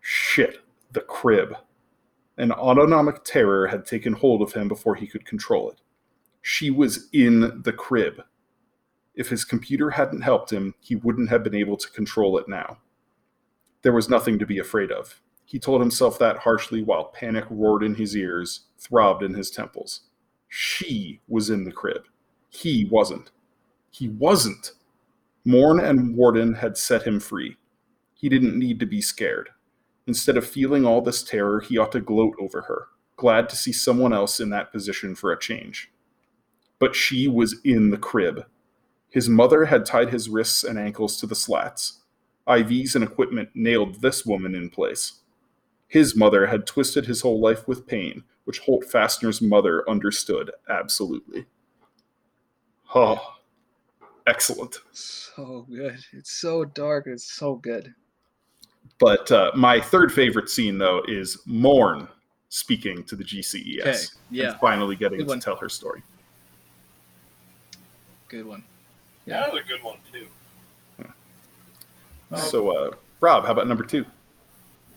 Shit, the crib. An autonomic terror had taken hold of him before he could control it. She was in the crib. If his computer hadn't helped him, he wouldn't have been able to control it now. There was nothing to be afraid of. He told himself that harshly while panic roared in his ears, throbbed in his temples. She was in the crib. He wasn't. He wasn't. Morn and Warden had set him free. He didn't need to be scared. Instead of feeling all this terror, he ought to gloat over her, glad to see someone else in that position for a change. But she was in the crib. His mother had tied his wrists and ankles to the slats. IVs and equipment nailed this woman in place. His mother had twisted his whole life with pain, which Holt Fastner's mother understood absolutely. Oh, excellent. So good. It's so dark. It's so good. But uh, my third favorite scene, though, is Morn speaking to the GCES. Okay. and Yeah. finally getting Good to one. tell her story. Good one. Yeah. That was a good one too. Oh. So, uh, Rob, how about number two?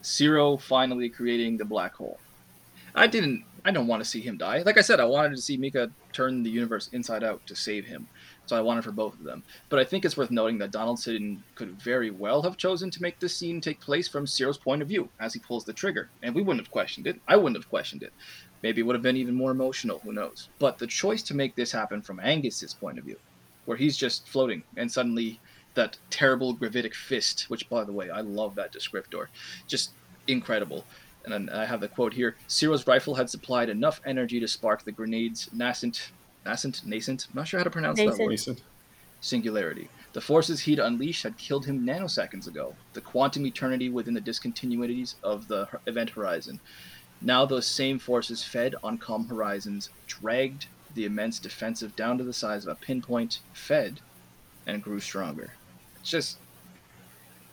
Ciro finally creating the black hole. I didn't. I don't want to see him die. Like I said, I wanted to see Mikka turn the universe inside out to save him. So I wanted for both of them. But I think it's worth noting that Donaldson could very well have chosen to make this scene take place from Ciro's point of view as he pulls the trigger, and we wouldn't have questioned it. I wouldn't have questioned it. Maybe it would have been even more emotional. Who knows? But the choice to make this happen from Angus's point of view, where he's just floating, and suddenly that terrible gravitic fist, which by the way, I love that descriptor, just incredible. And I have the quote here: "Ciro's rifle had supplied enough energy to spark the grenade's nascent, nascent, nascent. I'm not sure how to pronounce that Nascent. word. Mason? Singularity. The forces he'd unleashed had killed him nanoseconds ago. The quantum eternity within the discontinuities of the event horizon. Now those same forces fed on calm horizons, dragged the immense defensive down to the size of a pinpoint, fed, and grew stronger. It's just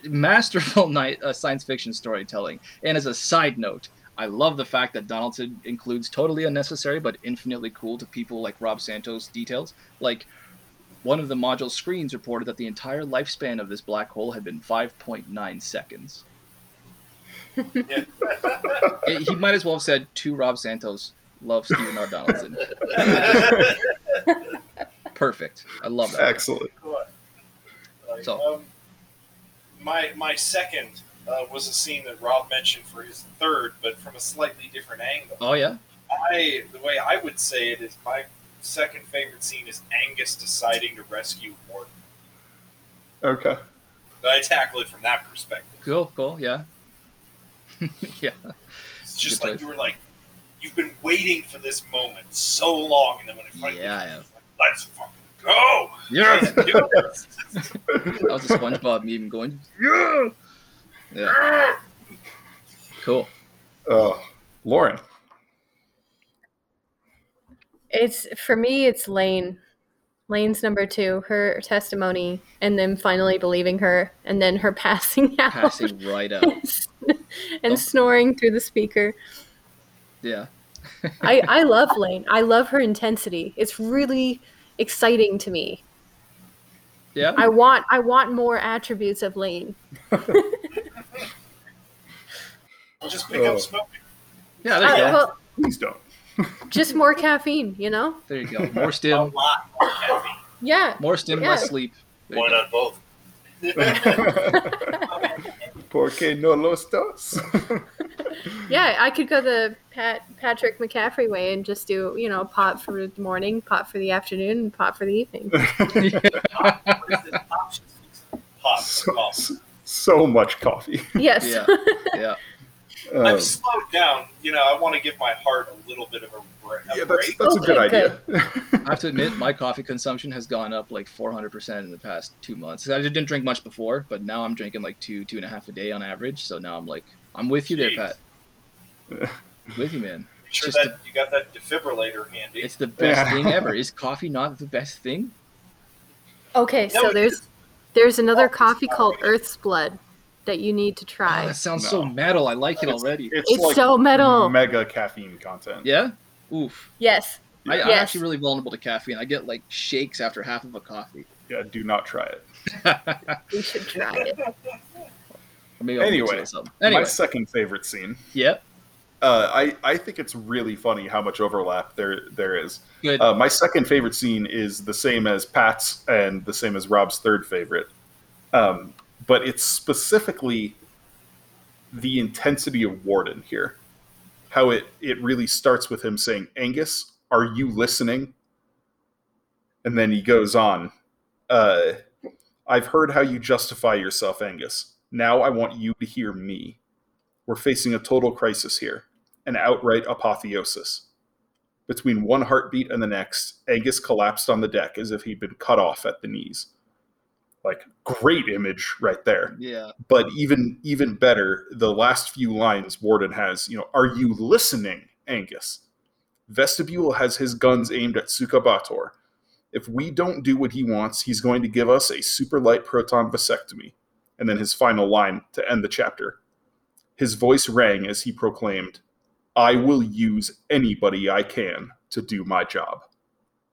masterful night uh, science fiction storytelling. And as a side note, I love the fact that Donaldson includes totally unnecessary but infinitely cool to people like Rob Santos details. Like one of the module screens reported that the entire lifespan of this black hole had been 5.9 seconds. It- he might as well have said to Rob Santos, "Love Stephen R. Donaldson." Perfect. I love that. Excellent. Like, So- um, my my second uh, was a scene that Rob mentioned for his third, but from a slightly different angle. Oh yeah. I the way I would say it is my second favorite scene is Angus deciding to rescue Morton. Okay. But I tackle it from that perspective. Cool. Cool. Yeah. yeah. It's just Good like place. you were like, you've been waiting for this moment so long, and then when it finally Yeah, I comes, have. it's like, let's fucking go. Yes. Let's do this. That was a SpongeBob meme going. Yeah. Yeah. Cool. Uh, Lauren. It's for me. It's Lane. Lane's number two. Her testimony, and then finally believing her, and then her passing out Passing right out. and snoring through the speaker. Yeah. I I love Lane. I love her intensity. It's really exciting to me. Yeah. I want I want more attributes of Lane. Just pick Oh. up smoking. Yeah. There you I- go. well, Please don't. just more caffeine, you know? There you go. More stim. A lot more caffeine. Yeah. More stim. Yeah. Less sleep. There you Why not both? ¿Por qué no los dos? Yeah, I could go the Pat Patrick McCaffrey way and just do, you know, pot for the morning, pot for the afternoon, and pot for the evening. What is this options? So, so much coffee. Yes. Yeah. yeah. Um, I've slowed down. You know, I want to give my heart a little bit of a, bra- a yeah, that's break. that's a good Okay, idea. I have to admit, my coffee consumption has gone up like 400% in the past two months. I didn't drink much before, but now I'm drinking like two, two and a half a day on average. So now I'm like, I'm with you there, Jeez. Pat. with you, man. Sure just that you got that defibrillator handy. It's the best Yeah. thing ever. Is coffee not the best thing? Okay, No, so there's there's another Oh, coffee not called. Earth's Blood that you need to Oh, try. that sounds so metal. I like it already. It's, it's like so metal. mega caffeine content. Yeah? Oof. yes. I, I'm Yes. actually really vulnerable to caffeine. I get like shakes after half of a coffee. Yeah, do not try it. we should try it. maybe I'll mix it Anyway, with something. My second favorite scene. yeah, Uh, I I think it's really funny how much overlap there there is. good. Uh, my second favorite scene is the same as Pat's and the same as Rob's third favorite, um, but it's specifically the intensity of Warden here. How it it really starts with him saying, "Angus, are you listening?" And then he goes on, uh, "I've heard how you justify yourself, Angus. Now I want you to hear me. We're facing a total crisis here, an outright apotheosis." Between one heartbeat and the next, Angus collapsed on the deck as if he'd been cut off at the knees. Like great image right there. yeah. But even even better, the last few lines Warden has, you know, are you listening, Angus? Vestabule has his guns aimed at Suka Bator. If we don't do what he wants, he's going to give us a super light proton vasectomy. And then his final line to end the chapter. His voice rang as he proclaimed, I will use anybody I can to do my job.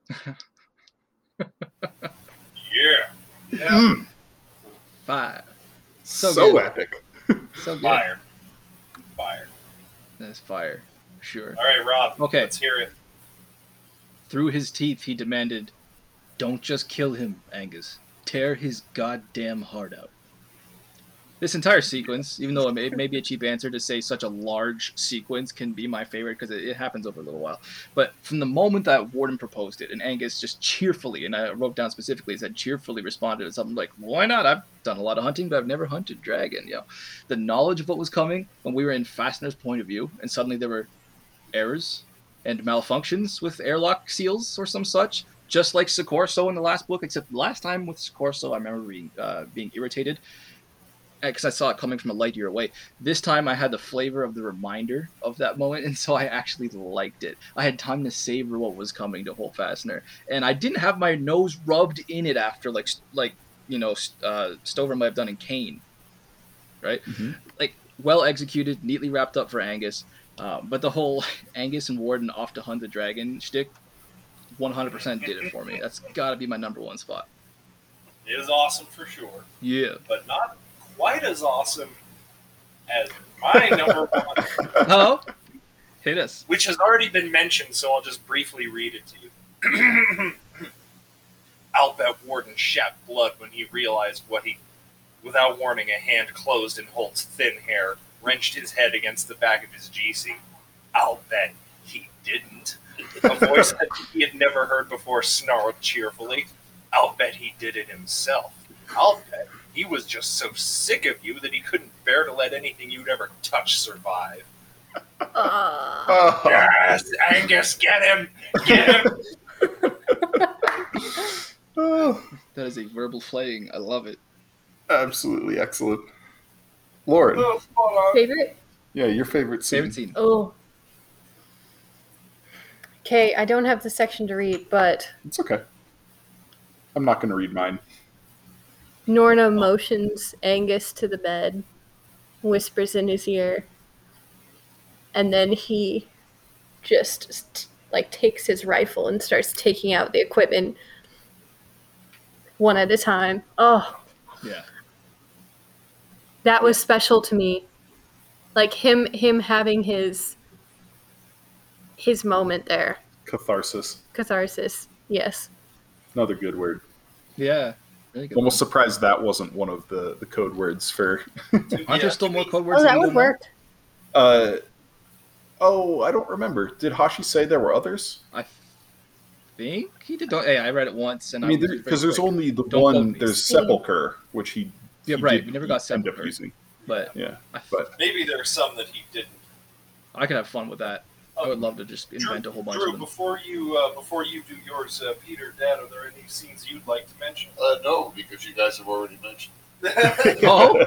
yeah. Yeah. Mm, Five. so So good. epic. So good. Fire. Fire. That's fire. Sure. All right, Rob. Okay. Let's hear it. Through his teeth, he demanded, Don't just kill him, Angus. Tear his goddamn heart out. This entire sequence, even though it may, it may be a cheap answer to say such a large sequence can be my favorite because it, it happens over a little while. But from the moment that Warden proposed it, and Angus just cheerfully, and I wrote down specifically, said cheerfully responded to something like, Why not? I've done a lot of hunting, but I've never hunted dragon. You know, the knowledge of what was coming when we were in Fasner's point of view, and suddenly there were errors and malfunctions with airlock seals or some such, just like Succorso in the last book. Except last time with Succorso, I remember being uh, being irritated because I saw it coming from a light year away. This time, I had the flavor of the reminder of that moment, and so I actually liked it. I had time to savor what was coming to Holt Fasner, and I didn't have my nose rubbed in it after like like you know uh, Stover might have done in Caine, right? Mhm. Like well executed, neatly wrapped up for Angus. Um, but the whole Angus and Warden off to hunt the dragon shtick, 100% did it for me. That's got to be my number one spot. It is awesome for sure, Yeah. but not quite as awesome as my number one, Oh, hit us. which has already been mentioned, so I'll just briefly read it to you. I'll bet Warden shat blood when he realized what he, without warning, a hand closed in Holt's thin hair, wrenched his head against the back of his GC. I'll bet he didn't. A voice that he had never heard before snarled cheerfully. I'll bet he did it himself. I'll bet he was just so sick of you that he couldn't bear to let anything you'd ever touch survive. Uh, Oh, Yes, Angus, get him! Get him! oh, That is a verbal flaying. I love it. absolutely excellent. Lauren, Oh, spot on. favorite? yeah, your favorite scene. Favorite scene. Oh. Okay, I don't have the section to read, but It's okay. I'm not going to read mine. Norna motions Angus to the bed, whispers in his ear, and then he just like takes his rifle and starts taking out the equipment one at a time. Oh, Yeah. that was special to me. Like him him having his his moment there. Catharsis. Catharsis. Yes. Another good word. Yeah. Really good. Almost surprised that wasn't one of the, the code words for. Aren't Yeah. there still more code words? Oh, that would work. Uh, oh, I don't remember. Did Hashi say there were others? I think he did. Don't, hey, I read it once, and I mean, was very because there's only the Don't one. There's Sepulcher, which he Yeah, he right. did We never got Sepulcher. but Yeah, I, but Maybe there's some that he didn't. I could have fun with that. I would love to just invent a whole bunch Drew, of them. before you uh, before you do yours, uh, Peter, Dad, are there any scenes you'd like to mention? Uh, no, because you guys have already mentioned. Oh,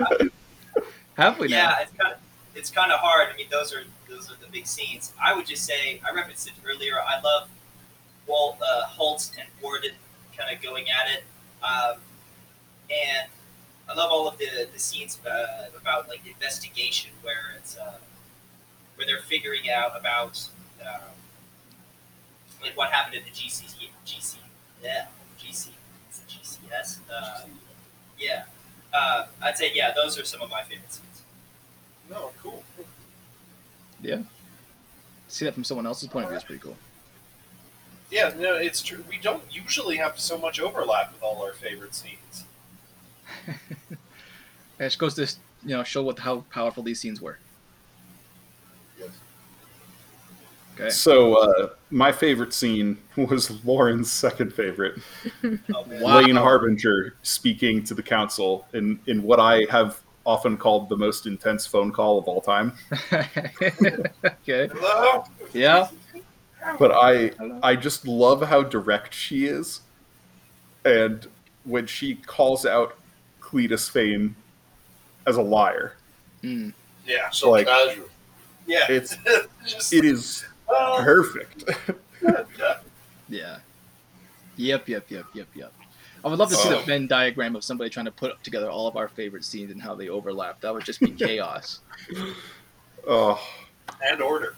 have we now? yeah, it's kind of it's kind of hard. I mean, those are those are the big scenes. I would just say I referenced it earlier. I love Walt, uh, Holt and Warden kind of going at it, um, and I love all of the the scenes uh, about like investigation where it's uh, where they're figuring out about um, like what happened at the GC GC yeah GC it's the GCS uh, yeah. Uh, I'd say yeah, those are some of my favorite scenes. no, cool. Yeah, see that from someone else's point of view is pretty cool. Yeah, no, it's true. We don't usually have so much overlap with all our favorite scenes. It just goes to you know show what how powerful these scenes were. Yes. Okay. so uh, my favorite scene was Lauren's second favorite. Oh. Wow. Lane Harbinger speaking to the council in, in what I have often called the most intense phone call of all time. okay. Hello. Yeah. But I I just love how direct she is. And when she calls out Cleatus Fane as a liar, Mm. Yeah, So Like- casual. yeah. It's- just it is perfect. Yeah. Yep. Yep. Yep. Yep. Yep. I would love to see the Oh. Venn diagram of somebody trying to put together all of our favorite scenes and how they overlap. That would just be chaos. Oh. and order.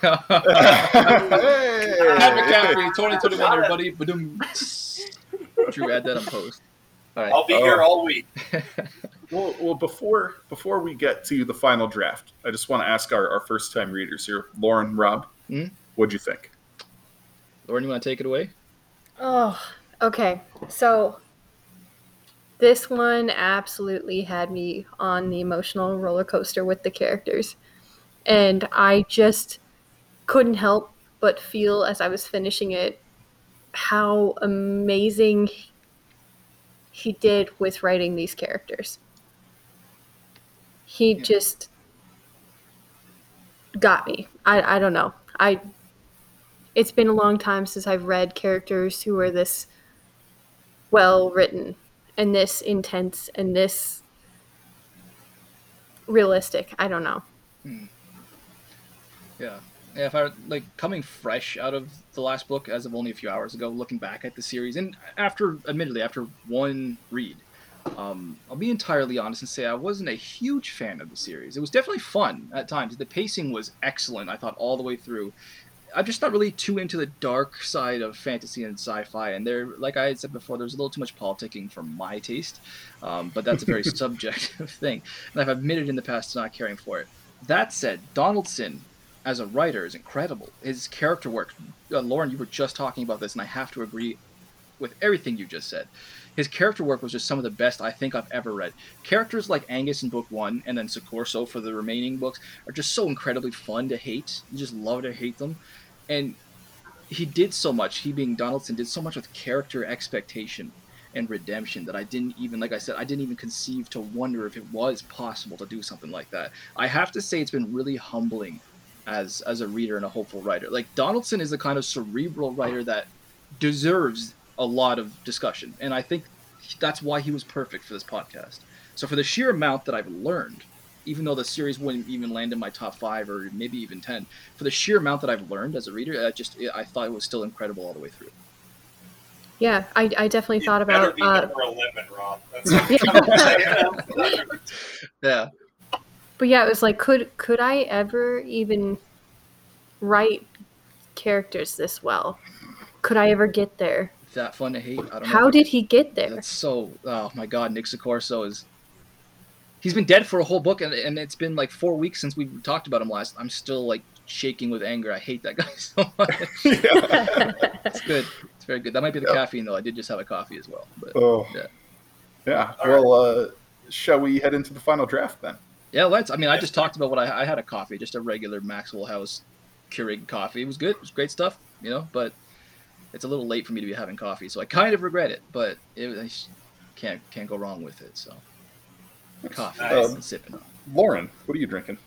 Pat Hey! McCaffrey, 2021, everybody. Ba-dum. Drew, add that on post. All right. I'll be Oh. here all week. Well, well, before before we get to the final draft, I just want to ask our, our first time readers here, Lauren, Rob, Hmm? what'd you think? Lauren, you want to take it away? Oh, okay. So this one absolutely had me on the emotional roller coaster with the characters. And I just couldn't help but feel as I was finishing it how amazing he did with writing these characters. He Yeah. just got me. I, I don't know. I it's been a long time since I've read characters who are this well written and this intense and this realistic. I don't know. Hmm. Yeah. Yeah, if I like coming fresh out of the last book as of only a few hours ago, looking back at the series, and after, admittedly, after one read, um, I'll be entirely honest and say I wasn't a huge fan of the series. It was definitely fun at times. The pacing was excellent, I thought, all the way through. I'm just not really too into the dark side of fantasy and sci-fi, and there, like I had said before, there's a little too much politicking for my taste. Um, but that's a very subjective thing, and I've admitted in the past to not caring for it. That said, Donaldson as a writer is incredible. His character work, uh, Lauren, you were just talking about this, and I have to agree with everything you just said. His character work was just some of the best I think I've ever read. Characters like Angus in book one, and then Succorso for the remaining books, are just so incredibly fun to hate. You just love to hate them, and he did so much. He being Donaldson did so much with character expectation and redemption that I didn't even, like I said, I didn't even conceive to wonder if it was possible to do something like that. I have to say, it's been really humbling as as a reader and a hopeful writer. Like Donaldson is the kind of cerebral writer that deserves a lot of discussion, and I think that's why he was perfect for this podcast. So for the sheer amount that I've learned, even though the series wouldn't even land in my top five or maybe even ten, for the sheer amount that I've learned as a reader, I just I thought it was still incredible all the way through. Yeah, I, I definitely You thought better about be uh, number eleven, Rob. That's Yeah, but yeah, it was like could could I ever even write characters this well? Could I ever get there? that fun to hate. I don't. How if I did he get there? That's so. Oh my God, Nick Succorso is. He's been dead for a whole book, and, and it's been like four weeks since we talked about him last. I'm still like shaking with anger. I hate that guy so much. yeah. It's good. It's very good. That might be the Yep. caffeine though. I did just have a coffee as well. But Oh. Yeah. Yeah. All Well, uh, shall we head into the final draft then? Yeah, let's. I mean, I just talked about what I, I had a coffee, just a regular Maxwell House Keurig coffee. It was good. It was great stuff, you know. But it's a little late for me to be having coffee, so I kind of regret it. But it, I can't can't go wrong with it. So Coffee. Nice. and sipping. Lauren, what are you drinking?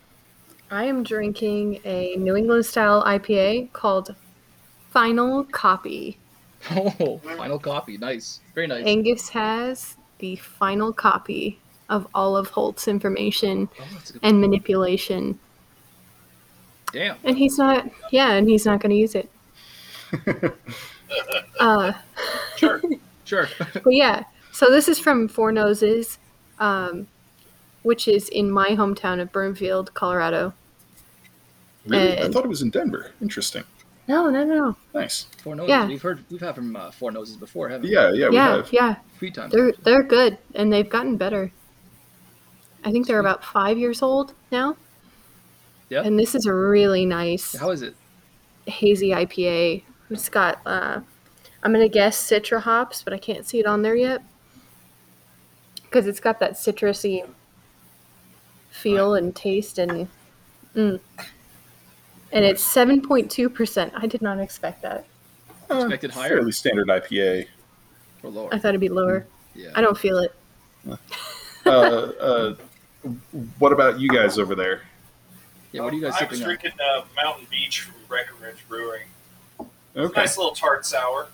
I am drinking a New England style IPA called Final Copy. Oh, final copy. Nice. Very nice. Angus has the final copy of all of Holt's information Oh, that's a good. and manipulation. Damn. And he's not, yeah, and he's not going to use it. Uh, Sure. Sure. but yeah, so this is from Four Noses, um, which is in my hometown of Broomfield, Colorado. Really? I thought it was in Denver. Interesting. No, no, no, no. Nice. Four noses. Yeah. We've heard. We've had from uh, Four Noses before, haven't we? Yeah, yeah, we yeah, have. yeah. Three times. They're they're good, and they've gotten better. I think they're about five years old now. Yeah. And this is a really nice How is it? hazy IPA. It's got, uh, I'm gonna guess citra hops, but I can't see it on there yet because it's got that citrusy feel and taste, and mm. and it's seven point two percent. I did not expect that. Expected higher Fairly standard IPA. or lower? I thought it'd be lower. Yeah. I don't feel it. uh, uh, what about you guys over there? Yeah. What are you guys I was sipping on? drinking uh, Mountain Beach from Breckenridge Brewing. Okay. Nice little tart sour.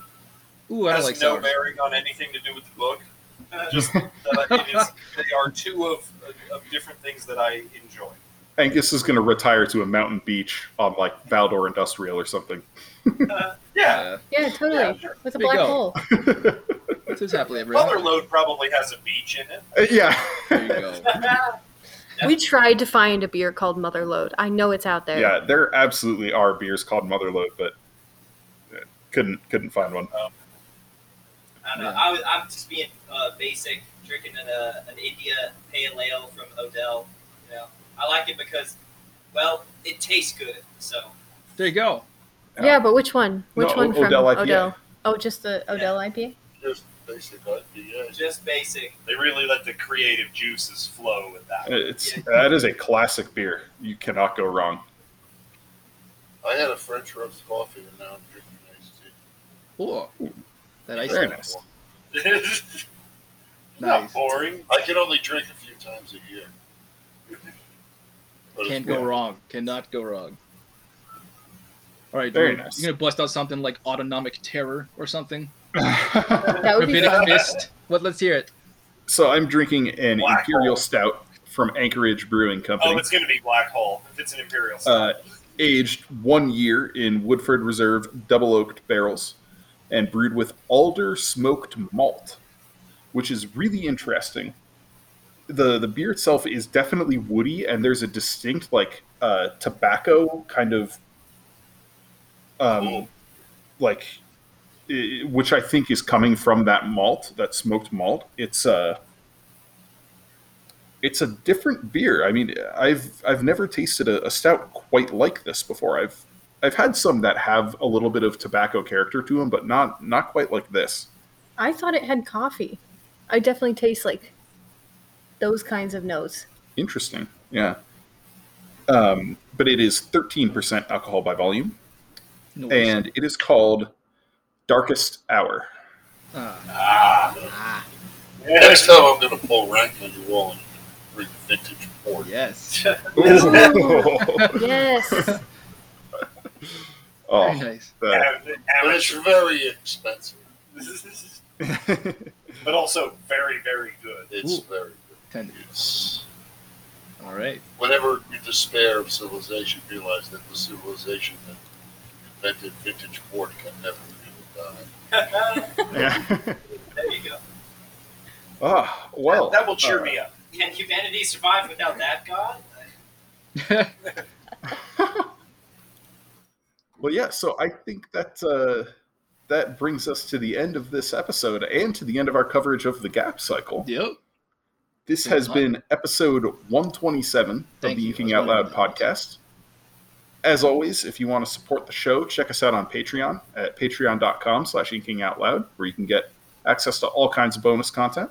Ooh, I has like no sours. bearing on anything to do with the book. Uh, just that it is, they are two of, of different things that I enjoy. Angus is going to retire to a mountain beach on like Valdor Industrial or something. Uh, yeah, Yeah. Yeah, totally. Yeah, sure. With a There black hole. This is happily ever Mother. Load probably has a beach in it. Uh, yeah. There you go. We tried to find a beer called Mother Motherload. I know it's out there. Yeah, there absolutely are beers called Mother Motherload, but uh, couldn't couldn't find one. I don't know. Yeah. I, I'm just being uh, basic, drinking an, uh, an India Pale Ale from Odell. You know, I like it because, well, it tastes good. So There you go. Yeah, but which one? Which No, one from Odell Odell? Oh, just the Odell IPA? Just basic IPA. just basic. They really let the creative juices flow with that. It's that is a classic beer. You cannot go wrong. I had a French roast coffee and now I'm drinking iced tea. Ooh. That ice Very cream. nice. Not Nice. boring. I can only drink a few times a year. But Can't go wrong. Cannot go wrong. All right, Very Drew, nice. You're gonna bust out something like autonomic terror or something? That would be Rabbinic fun. fist. What? Let's hear it. so I'm drinking an Black Imperial Hole. Stout from Anchorage Brewing Company. Oh, it's going to be Black Hole if it's an Imperial. uh, aged one year in Woodford Reserve double oaked barrels and brewed with alder smoked malt, which is really interesting. The the beer itself is definitely woody and there's a distinct like uh, tobacco kind of um, like i- which I think is coming from that malt, that smoked malt. It's uh it's a different beer. I mean, I've I've never tasted a, a stout quite like this before. I've I've had some that have a little bit of tobacco character to them, but not not quite like this. I thought it had coffee. I definitely taste like those kinds of notes. Interesting, yeah. Um, but it is thirteen percent alcohol by volume, No and it is called Darkest Hour. Ah. ah, Ah, Next time I'm going to pull rank on you all and bring vintage port. yes. Yes. oh, Very nice. that- But it's very expensive. but also very, very good. It's Ooh. very good. Ten. It's, All right. whenever you despair of civilization, realize that the civilization that invented vintage port can never really die. yeah. There you go. Ah, well, that, that will cheer uh, me up. Can humanity survive without that god? Well, yeah. So I think that uh, that brings us to the end of this episode and to the end of our coverage of the Gap cycle. yep. This has been episode 127 Thank of the you. Inking Out Loud wondering about podcast. As always, if you want to support the show, check us out on Patreon at patreon.com slash inking out loud, where you can get access to all kinds of bonus content.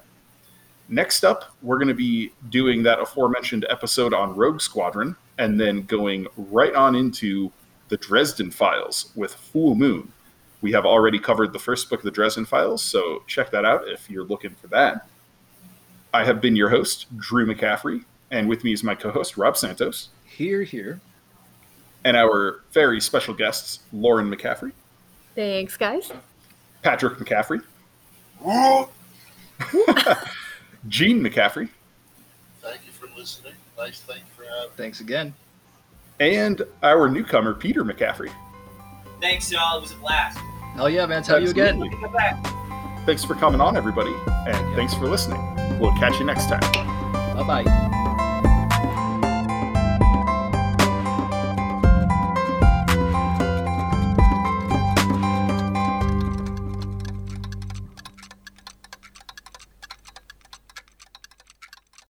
Next up, we're going to be doing that aforementioned episode on Rogue Squadron, and then going right on into the Dresden Files with Full Moon. We have already covered the first book of the Dresden Files, so check that out if you're looking for that. I have been your host, Drew McCaffrey, and with me is my co host, Rob Santos, Here, here. And our very special guests, Lauren McCaffrey, Thanks, guys. Patrick McCaffrey, Gene McCaffrey, Thank you for listening. Nice, thank you for having. Thanks again. and our newcomer, Peter McCaffrey. Thanks, y'all. It was a blast. Hell yeah, man. Tell you again. Absolutely. Come back. Thanks for coming on, everybody, and thanks for listening. We'll catch you next time. Bye bye.